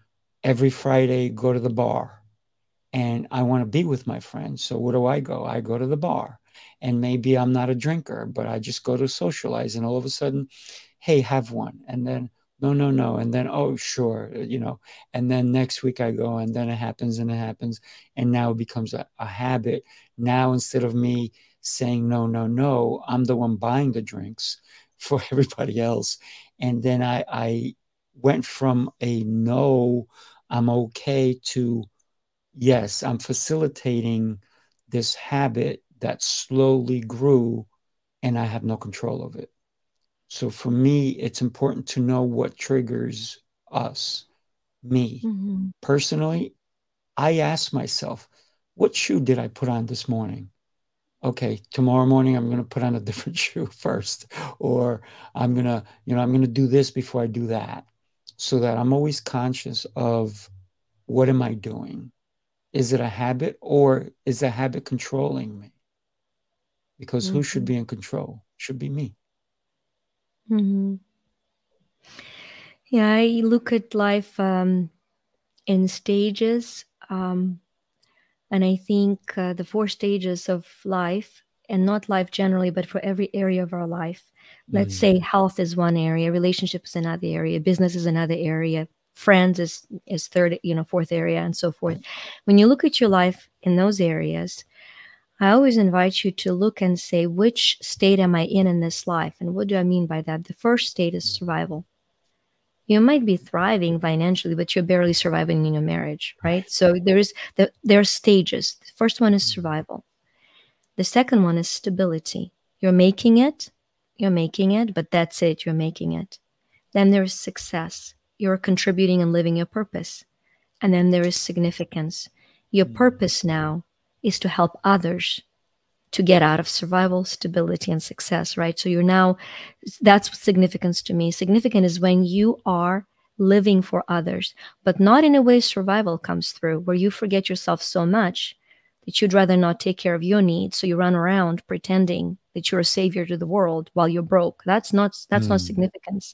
every Friday go to the bar and I want to be with my friends. So where do I go? I go to the bar. And maybe I'm not a drinker, but I just go to socialize and all of a sudden, hey, have one. And then no, no, no. And then, oh, sure, you know. And then next week I go, and then it happens and it happens. And now it becomes a, a, habit. Now, instead of me saying no, no, no, I'm the one buying the drinks for everybody else and then I, I went from a no, I'm okay to yes, I'm facilitating this habit that slowly grew and I have no control of it. So for me, it's important to know what triggers us, me. Mm-hmm. Personally, I ask myself, what shoe did I put on this morning? Okay, tomorrow morning I'm going to put on a different shoe first, or I'm going to, you know, I'm going to do this before I do that so that I'm always conscious of what am I doing? Is it a habit or is the habit controlling me? Because mm-hmm. who should mm-hmm. be in control? Should be me. Mm-hmm. Yeah, I look at life um, in stages. Um, and I think uh, the four stages of life, and not life generally, but for every area of our life. Let's mm. say health is one area, relationship is another area, business is another area, friends is is third, you know, fourth area, and so forth. When you look at your life in those areas, I always invite you to look and say, which state am I in in this life? And what do I mean by that? The first state is survival. You might be thriving financially, but you're barely surviving in your marriage, right? So there is the, there are stages. The first one is mm. survival. The second one is stability. You're making it, you're making it, but that's it, you're making it. Then there's success. You're contributing and living your purpose. And then there is significance. Your mm. purpose now is to help others to get out of survival, stability, and success, right? So you're now, that's significance to me. Significant is when you are living for others, but not in a way survival comes through, where you forget yourself so much that you'd rather not take care of your needs. So you run around pretending that you're a savior to the world while you're broke. That's not that's mm. not hmm. significance.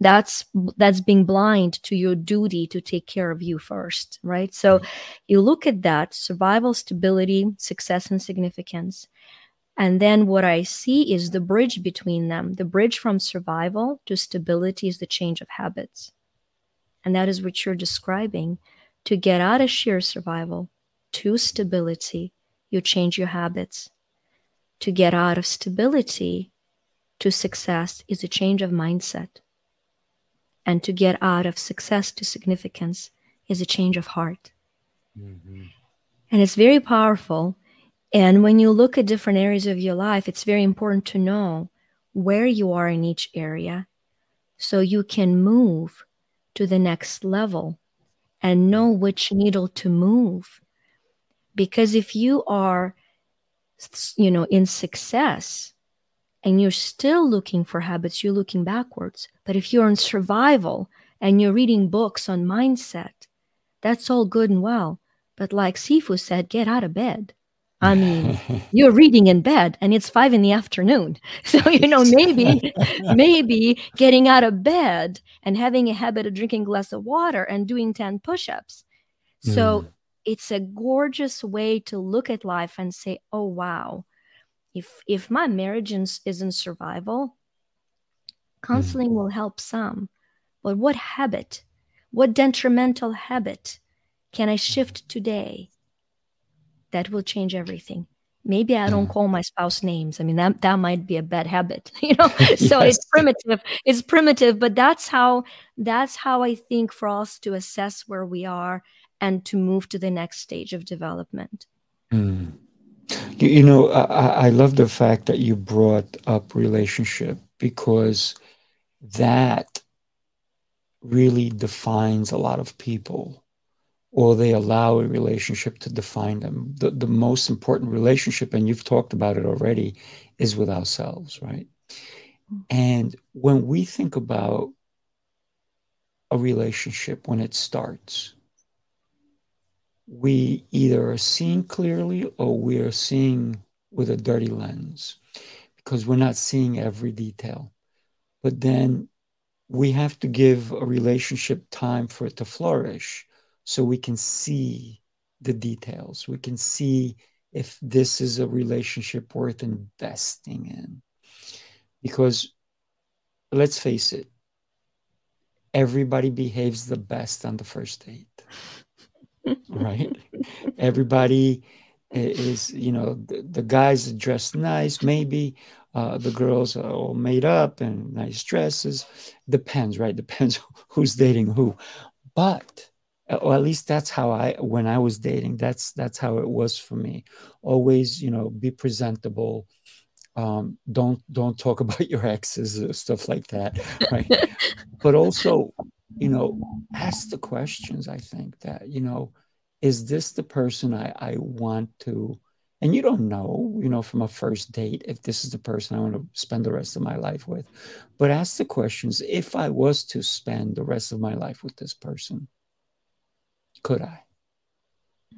That's that's being blind to your duty to take care of you first right? So you look at that survival stability success and significance. And then what i see is the bridge between them. The bridge from survival to stability is the change of habits. And that is what you're describing. To get out of sheer survival to stability you change your habits to get out of stability to success is a change of mindset. And to get out of success to significance is a change of heart. Mm-hmm. And it's very powerful. And when you look at different areas of your life, it's very important to know where you are in each area so you can move to the next level and know which needle to move. Because if you are you know, in success and you're still looking for habits, you're looking backwards. But if you're in survival and you're reading books on mindset, that's all good and well. But like Sifu said, get out of bed. I mean, you're reading in bed and it's five in the afternoon. So, you know, maybe, maybe getting out of bed and having a habit of drinking a glass of water and doing 10 push ups. So, mm it's a gorgeous way to look at life and say, oh, wow, if, if my marriage is, is in survival, counseling mm. will help some. But what habit, what detrimental habit can I shift today that will change everything? Maybe I don't mm. call my spouse names. I mean, that, that might be a bad habit, you know? so yes. it's primitive. It's primitive, but that's how that's how I think for us to assess where we are and to move to the next stage of development. Mm. You, you, know, I, I love the fact that you brought up relationship because that really defines a lot of people or they allow a relationship to define them. The, the most important relationship, and you've talked about it already, is with ourselves, right? And when we think about a relationship when it starts, we either are seeing clearly or we are seeing with a dirty lens because we're not seeing every detail. But then we have to give a relationship time for it to flourish so we can see the details. We can see if this is a relationship worth investing in. Because let's face it, everybody behaves the best on the first date right? Everybody is, you know, the, the guys are dressed nice, maybe. Uh, the girls are all made up and nice dresses. Depends, right? Depends who's dating who. But or at least that's how I when I was dating. That's that's how it was for me. Always, you know, be presentable. Um, don't don't talk about your exes or stuff like that, right? but also, you know, ask the questions. I think that you know, is this the person I I want to? And you don't know, you know, from a first date if this is the person I want to spend the rest of my life with. But ask the questions: If I was to spend the rest of my life with this person, could I?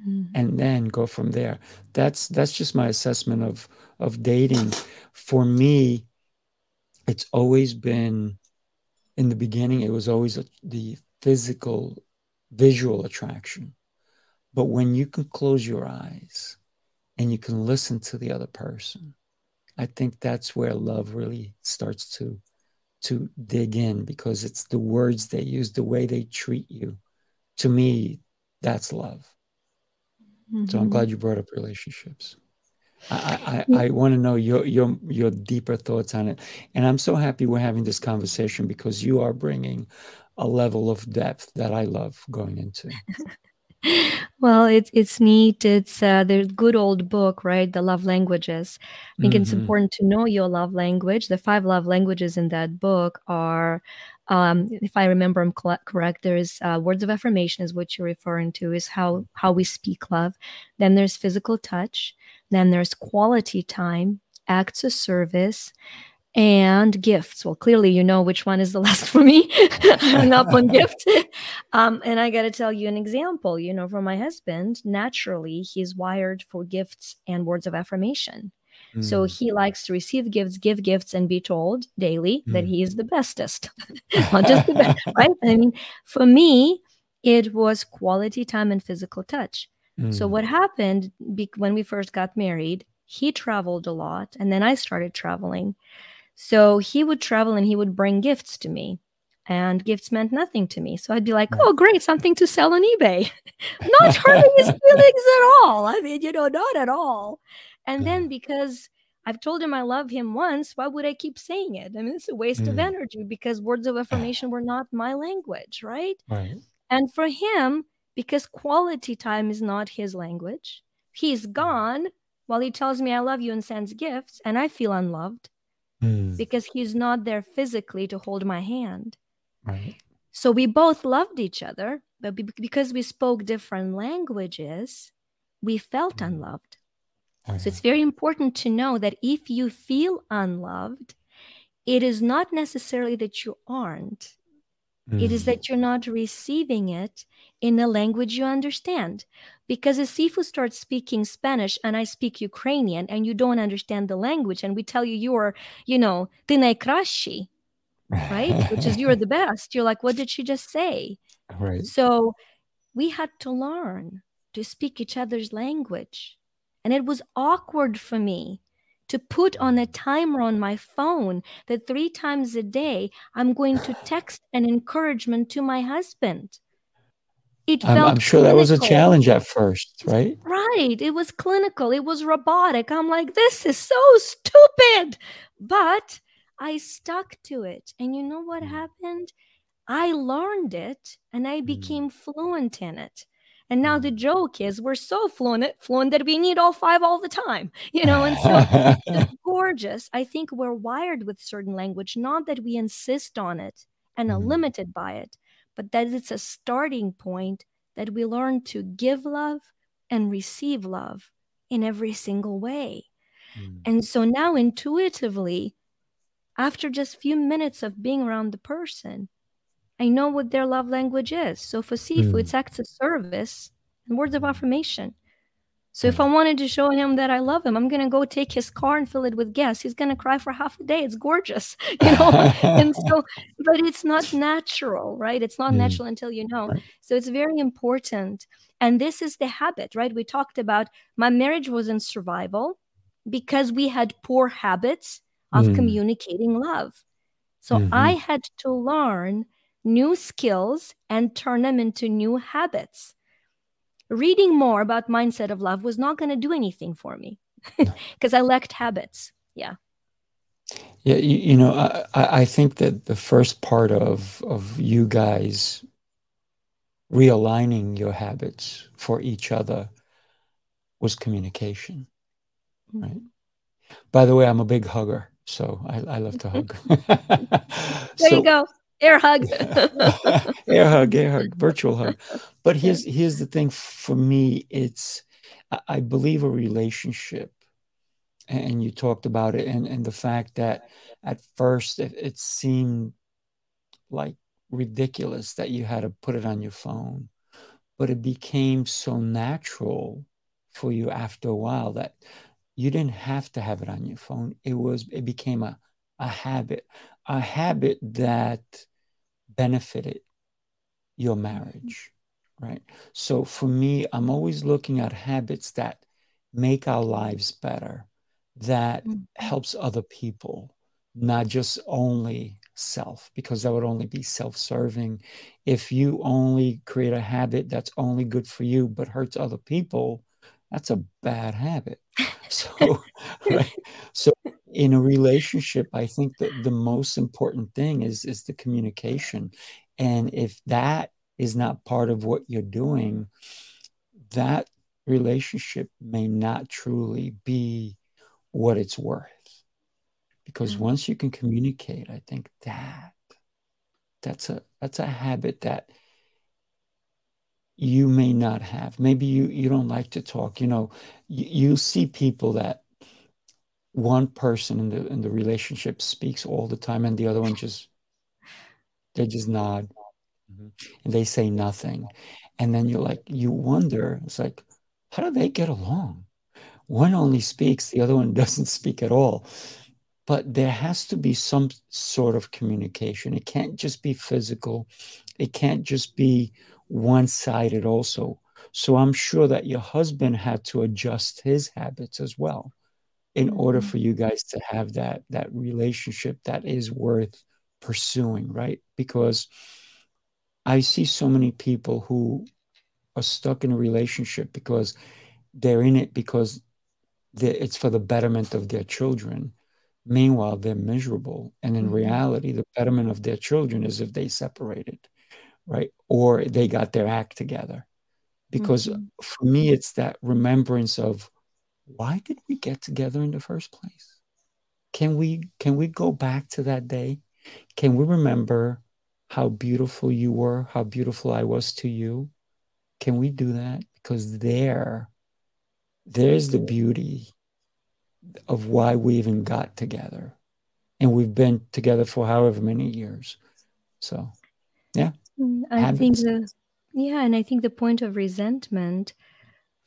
Mm-hmm. And then go from there. That's that's just my assessment of of dating. For me, it's always been in the beginning. It was always a, the physical, visual attraction. But when you can close your eyes and you can listen to the other person, I think that's where love really starts to to dig in because it's the words they use, the way they treat you. To me, that's love. Mm-hmm. So I'm glad mm-hmm. you brought up relationships. I, I, I want to know your your your deeper thoughts on it, and I'm so happy we're having this conversation because you are bringing a level of depth that I love going into. well, it's it's neat. It's uh, the good old book, right? The love languages. I think mm-hmm. it's important to know your love language. The five love languages in that book are um, if I remember them correct, there's uh, words of affirmation is what you're referring to is how how we speak love. Then there's physical touch. Then there's quality time, acts of service, and gifts. Well, clearly you know which one is the last for me. I'm up on gifts. Um, and I got to tell you an example. You know, from my husband, naturally he's wired for gifts and words of affirmation. So mm. he likes to receive gifts, give gifts, and be told daily mm. that he is the bestest, not just the best, right? I mean, for me, it was quality time and physical touch. Mm. So what happened be- when we first got married? He traveled a lot, and then I started traveling. So he would travel and he would bring gifts to me and gifts meant nothing to me. So I'd be like, oh, great, something to sell on eBay. not hurting his feelings at all. I mean, you know, not at all. And then because I've told him I love him once, why would I keep saying it? I mean, it's a waste mm. of energy because words of affirmation were not my language, right? Right. And for him, because quality time is not his language, He's gone while he tells me I love you and sends gifts, and I feel unloved mm. because he's not there physically to hold my hand. Right. So we both loved each other, but because we spoke different languages, we felt mm. unloved. So it's very important to know that if you feel unloved, it is not necessarily that you aren't. Mm. It is mm. that you're not receiving it in a language you understand. Because if Sifu starts speaking Spanish and I speak Ukrainian and you don't understand the language and we tell you you're, you know, ты найкращий, right? Which is you're the best. You're like, what did she just say? Right. So we had to learn to speak each other's language and it was awkward for me to put on a timer on my phone that three times a day I'm going to text an encouragement to my husband. It I'm, I'm sure clinical. that was a challenge at first, right? Right. It was clinical. It was robotic. I'm like, this is so stupid. But I stuck to it. And you know what mm. happened? I learned it and I mm. became fluent in it. And now the joke is we're so fluent, fluent that we need all five all the time, you know. And so it's gorgeous. I think we're wired with certain language, not that we insist on it and are mm-hmm. limited by it, but that it's a starting point that we learn to give love and receive love in every single way. Mm. And so now intuitively, after just few minutes of being around the person, I know what their love language is. So for Sifu, mm. it's acts of service and words of affirmation. So if I wanted to show him that I love him, I'm gonna go take his car and fill it with gas. He's gonna cry for half a day. It's gorgeous, you know. and so, but it's not natural, right? It's not mm. natural until you know. So it's very important. And this is the habit, right? We talked about my marriage was in survival because we had poor habits of mm. communicating love. So mm-hmm. I had to learn new skills and turn them into new habits. Reading more about mindset of love was not going to do anything for me because I lacked habits. Yeah. Yeah, you, you know, I, I think that the first part of of you guys realigning your habits for each other was communication. Mm-hmm. Right. By the way, I'm a big hugger, so I, I love to hug. there so, you go. Air hug. air hug, air hug, virtual hug. But here's here's the thing for me, it's I believe a relationship, and you talked about it, and, and the fact that at first it, it seemed like ridiculous that you had to put it on your phone, but it became so natural for you after a while that you didn't have to have it on your phone. It was it became a, a habit, a habit that benefited your marriage, right? So for me, I'm always looking at habits that make our lives better, that mm-hmm. helps other people, not just only self, because that would only be self serving. If you only create a habit that's only good for you but hurts other people, that's a bad habit. So, right. So, in a relationship, I think that the most important thing is is the communication, and if that is not part of what you're doing, that relationship may not truly be what it's worth. Because mm-hmm. once you can communicate i think that that's a that's a habit that you may not have. Maybe you you don't like to talk. You know you, you see people that one person in the in the relationship speaks all the time and the other one just they just nod mm-hmm. and they say nothing and then you're like you wonder it's like how do they get along one only speaks the other one doesn't speak at all but there has to be some sort of communication. It can't just be physical, it can't just be one sided, also. So I'm sure that your husband had to adjust his habits as well in mm-hmm. order for you guys to have that that relationship that is worth pursuing right because i see so many people who are stuck in a relationship because they're in it because it's for the betterment of their children Meanwhile, they're miserable. And in mm-hmm. reality, the betterment of their children is if they separated, right? Or they got their act together. Because mm-hmm. for me, it's that remembrance of why did we get together in the first place? Can we can we go back to that day? Can we remember how beautiful you were, how beautiful I was to you? Can we do that? Because there, there's the beauty of why we even got together. And we've been together for however many years. So, yeah. Mm, I Habits. think the, yeah, and I think the point of resentment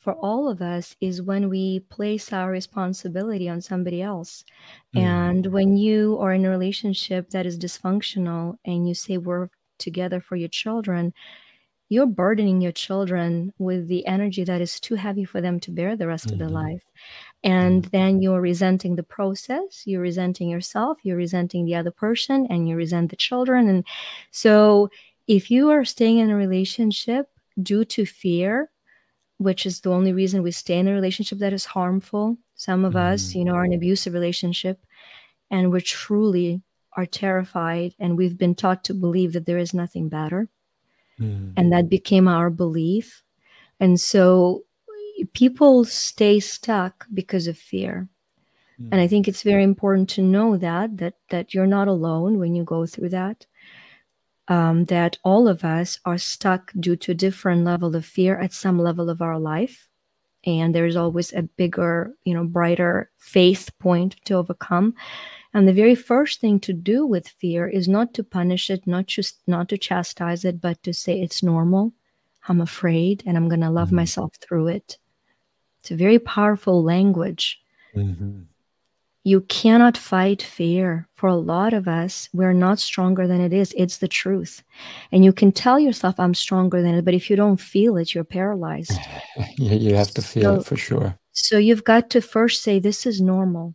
for all of us is when we place our responsibility on somebody else. Mm. And when you are in a relationship that is dysfunctional and you say we're together for your children, you're burdening your children with the energy that is too heavy for them to bear the rest mm-hmm. of their mm-hmm. life and mm-hmm. then you're resenting the process you're resenting yourself you're resenting the other person and you resent the children and so if you are staying in a relationship due to fear which is the only reason we stay in a relationship that is harmful some of mm-hmm. us you know are in an abusive relationship and we're truly are terrified and we've been taught to believe that there is nothing better mm-hmm. and that became our belief and so people stay stuck because of fear mm. and i think it's very important to know that that that you're not alone when you go through that um, that all of us are stuck due to a different level of fear at some level of our life and there's always a bigger you know brighter faith point to overcome and the very first thing to do with fear is not to punish it not just not to chastise it but to say it's normal i'm afraid and i'm going to love mm-hmm. myself through it it's a very powerful language. Mm-hmm. You cannot fight fear. For a lot of us, we're not stronger than it is. It's the truth. And you can tell yourself, I'm stronger than it, but if you don't feel it, you're paralyzed. you have to feel so, it for sure. So you've got to first say, This is normal.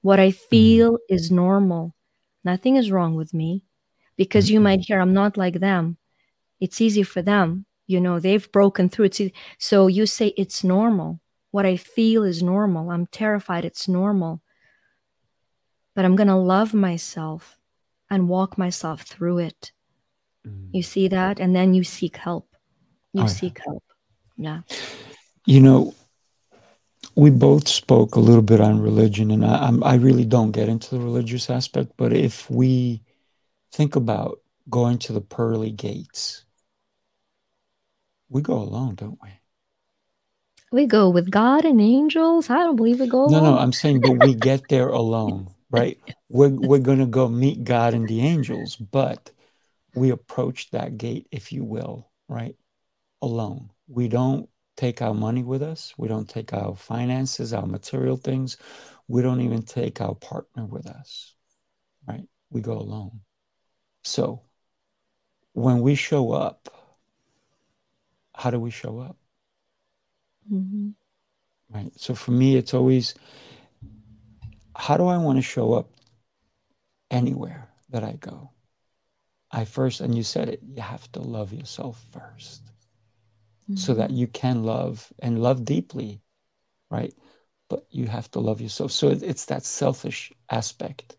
What I mm-hmm. feel mm. is normal. Nothing is wrong with me. Because mm-hmm. you might hear, I'm not like them. It's easy for them. You know, they've broken through it. So you say, It's normal. What I feel is normal. I'm terrified. It's normal. But I'm going to love myself and walk myself through it. Mm. You see that? And then you seek help. you oh, seek help. Yeah. You know, we both spoke a little bit on religion, and I, I really don't get into the religious aspect. But if we think about going to the pearly gates, we go alone, don't we? We go with God and angels. I don't believe we go alone. No, no, I'm saying, but we get there alone, right? We're we're gonna go meet God and the angels, but we approach that gate, if you will, right? Alone. We don't take our money with us. We don't take our finances, our material things. We don't even take our partner with us, right? We go alone. So when we show up, how do we show up? Mm-hmm. Right. So for me, it's always how do I want to show up anywhere that I go? I first, and you said it, you have to love yourself 1st mm-hmm. so that you can love and love deeply, right? But you have to love yourself. So it's that selfish aspect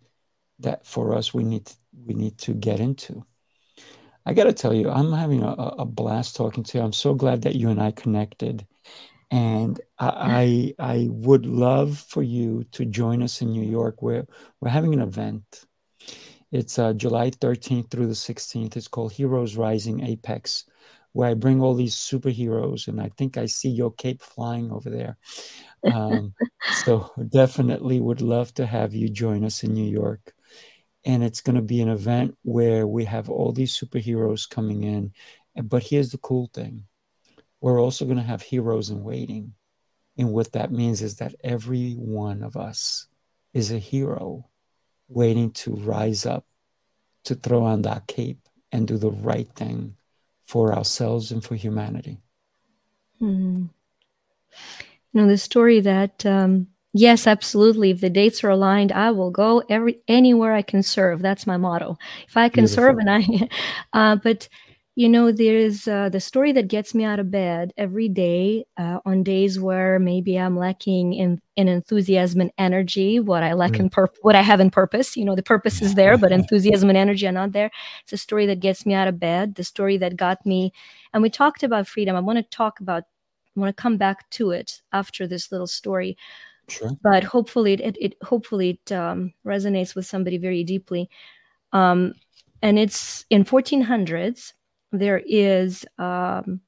that for us we need we need to get into. I got to tell you, I'm having a, a blast talking to you. I'm so glad that you and I connected and I, I, I would love for you to join us in New York. We're we're having an event. It's uh, July 13th through the 16th. It's called Heroes Rising Apex, where I bring all these superheroes, and I think I see your cape flying over there. Um, so definitely would love to have you join us in New York. And it's going to be an event where we have all these superheroes coming in. But here's the cool thing we're also going to have heroes in waiting. And what that means is that every one of us is a hero waiting to rise up, to throw on that cape and do the right thing for ourselves and for humanity. Hmm. You know, the story that, um, yes, absolutely. If the dates are aligned, I will go every anywhere I can serve. That's my motto. If I can Beautiful. serve, and I, uh, but you know there's uh, the story that gets me out of bed every day uh, on days where maybe i'm lacking in, in enthusiasm and energy what i lack mm. in what i have in purpose you know the purpose is there but enthusiasm and energy are not there it's a story that gets me out of bed the story that got me and we talked about freedom i want to talk about i want to come back to it after this little story sure. but hopefully it, it, it hopefully it um, resonates with somebody very deeply um, and it's in 1400s there is um,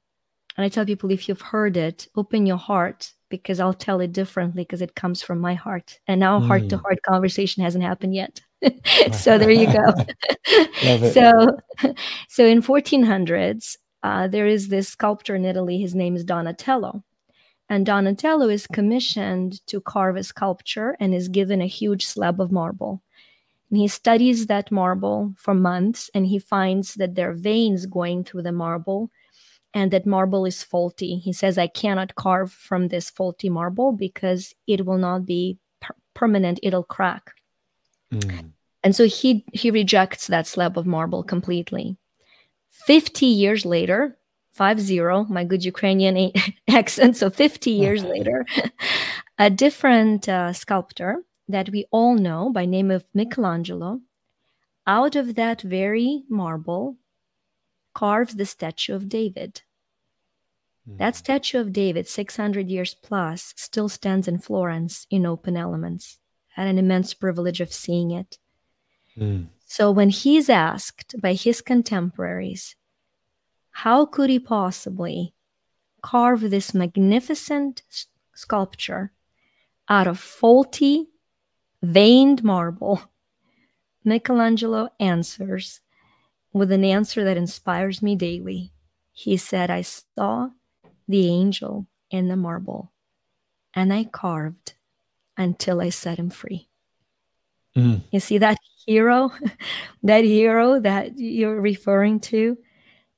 and i tell people if you've heard it open your heart because i'll tell it differently because it comes from my heart. And now mm. heart to heart conversation hasn't happened yet. So there you go. So so in 1400s uh, there is this sculptor in italy. His name is donatello. And donatello is commissioned to carve a sculpture and is given a huge slab of marble and he studies that marble for months and he finds that there are veins going through the marble and that marble is faulty. He says, I cannot carve from this faulty marble because it will not be per- permanent, it'll crack. Mm. And so he, he rejects that slab of marble completely. 50 years later, five zero, my good Ukrainian accent. So 50 years later, a different uh, sculptor that we all know by name of Michelangelo, out of that very marble carves the statue of David. Mm. That statue of David, 600 years plus, still stands in Florence in open elements. I had an immense privilege of seeing it. Mm. So when he's asked by his contemporaries, how could he possibly carve this magnificent sculpture out of faulty veined marble, Michelangelo answers with an answer that inspires me daily. He said, I saw the angel in the marble and I carved until I set him free. Mm. You see that hero, that hero that you're referring to?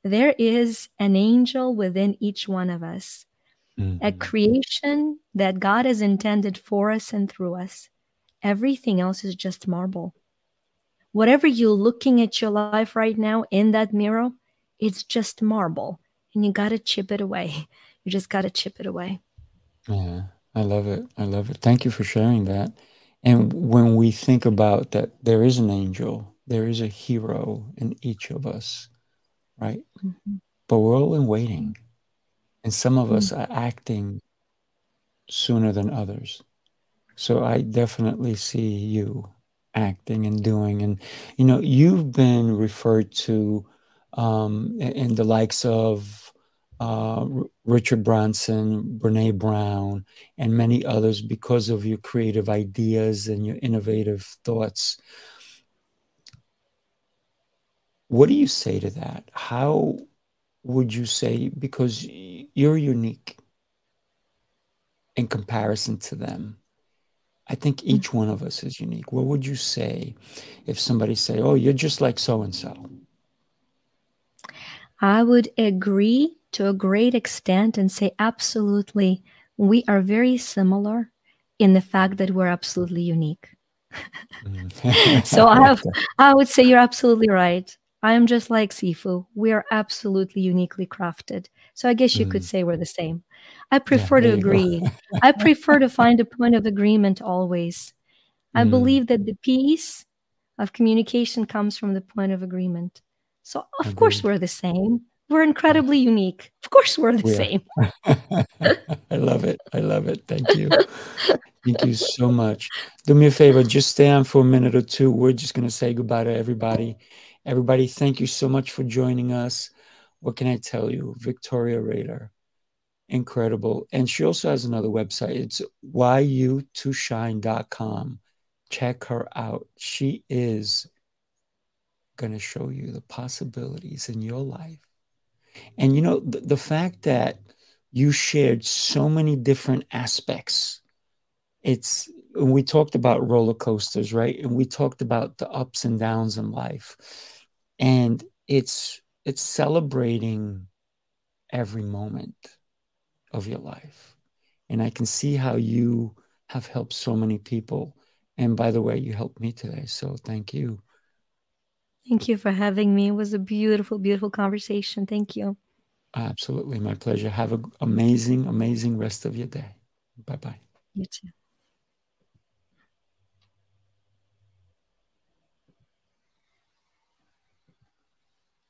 There is an angel within each one of us, mm-hmm. a creation that God has intended for us and through us. Everything else is just marble. Whatever you're looking at your life right now in that mirror, it's just marble. And you got to chip it away. You just got to chip it away. Yeah, I love it. I love it. Thank you for sharing that. And when we think about that, there is an angel, there is a hero in each of us, right? Mm-hmm. But we're all in waiting. and some of us are acting sooner than others. So I definitely see you acting and doing. And, you know, you've been referred to um, in the likes of uh, Richard Branson, Brene Brown, and many others because of your creative ideas and your innovative thoughts. What do you say to that? How would you say, because you're unique in comparison to them? I think mm. each one of us is unique. What would you say if somebody say, "Oh, you're just like so and so"? I would agree to a great extent and say absolutely we are very similar in the fact that we're absolutely unique. Mm. so I have I would say you're absolutely right. I am just like Sifu. We are absolutely uniquely crafted. So I guess you mm. could say we're the same. I prefer yeah, to agree. I prefer to find a point of agreement always. I mm. believe that the peace of communication comes from the point of agreement. So, of Agreed. course, we're the same. We're incredibly unique. Of course, we're the same. I love it. I love it. Thank you. Thank you so much. Do me a favor, just stay on for a minute or two. We're just going to say goodbye to everybody. Everybody, thank you so much for joining us. What can I tell you? Victoria Rader incredible. And she also has another website. It's yu2shine.com. Check her out. She is going to show you the possibilities in your life. And you know, the, the fact that you shared so many different aspects. It's we talked about roller coasters, right? And we talked about the ups and downs in life. And it's it's celebrating every moment of your life. And I can see how you have helped so many people. And by the way, you helped me today. So thank you. Thank you for having me. It was a beautiful, beautiful conversation. Thank you. Absolutely. My pleasure. Have an amazing, amazing rest of your day. Bye bye. You too.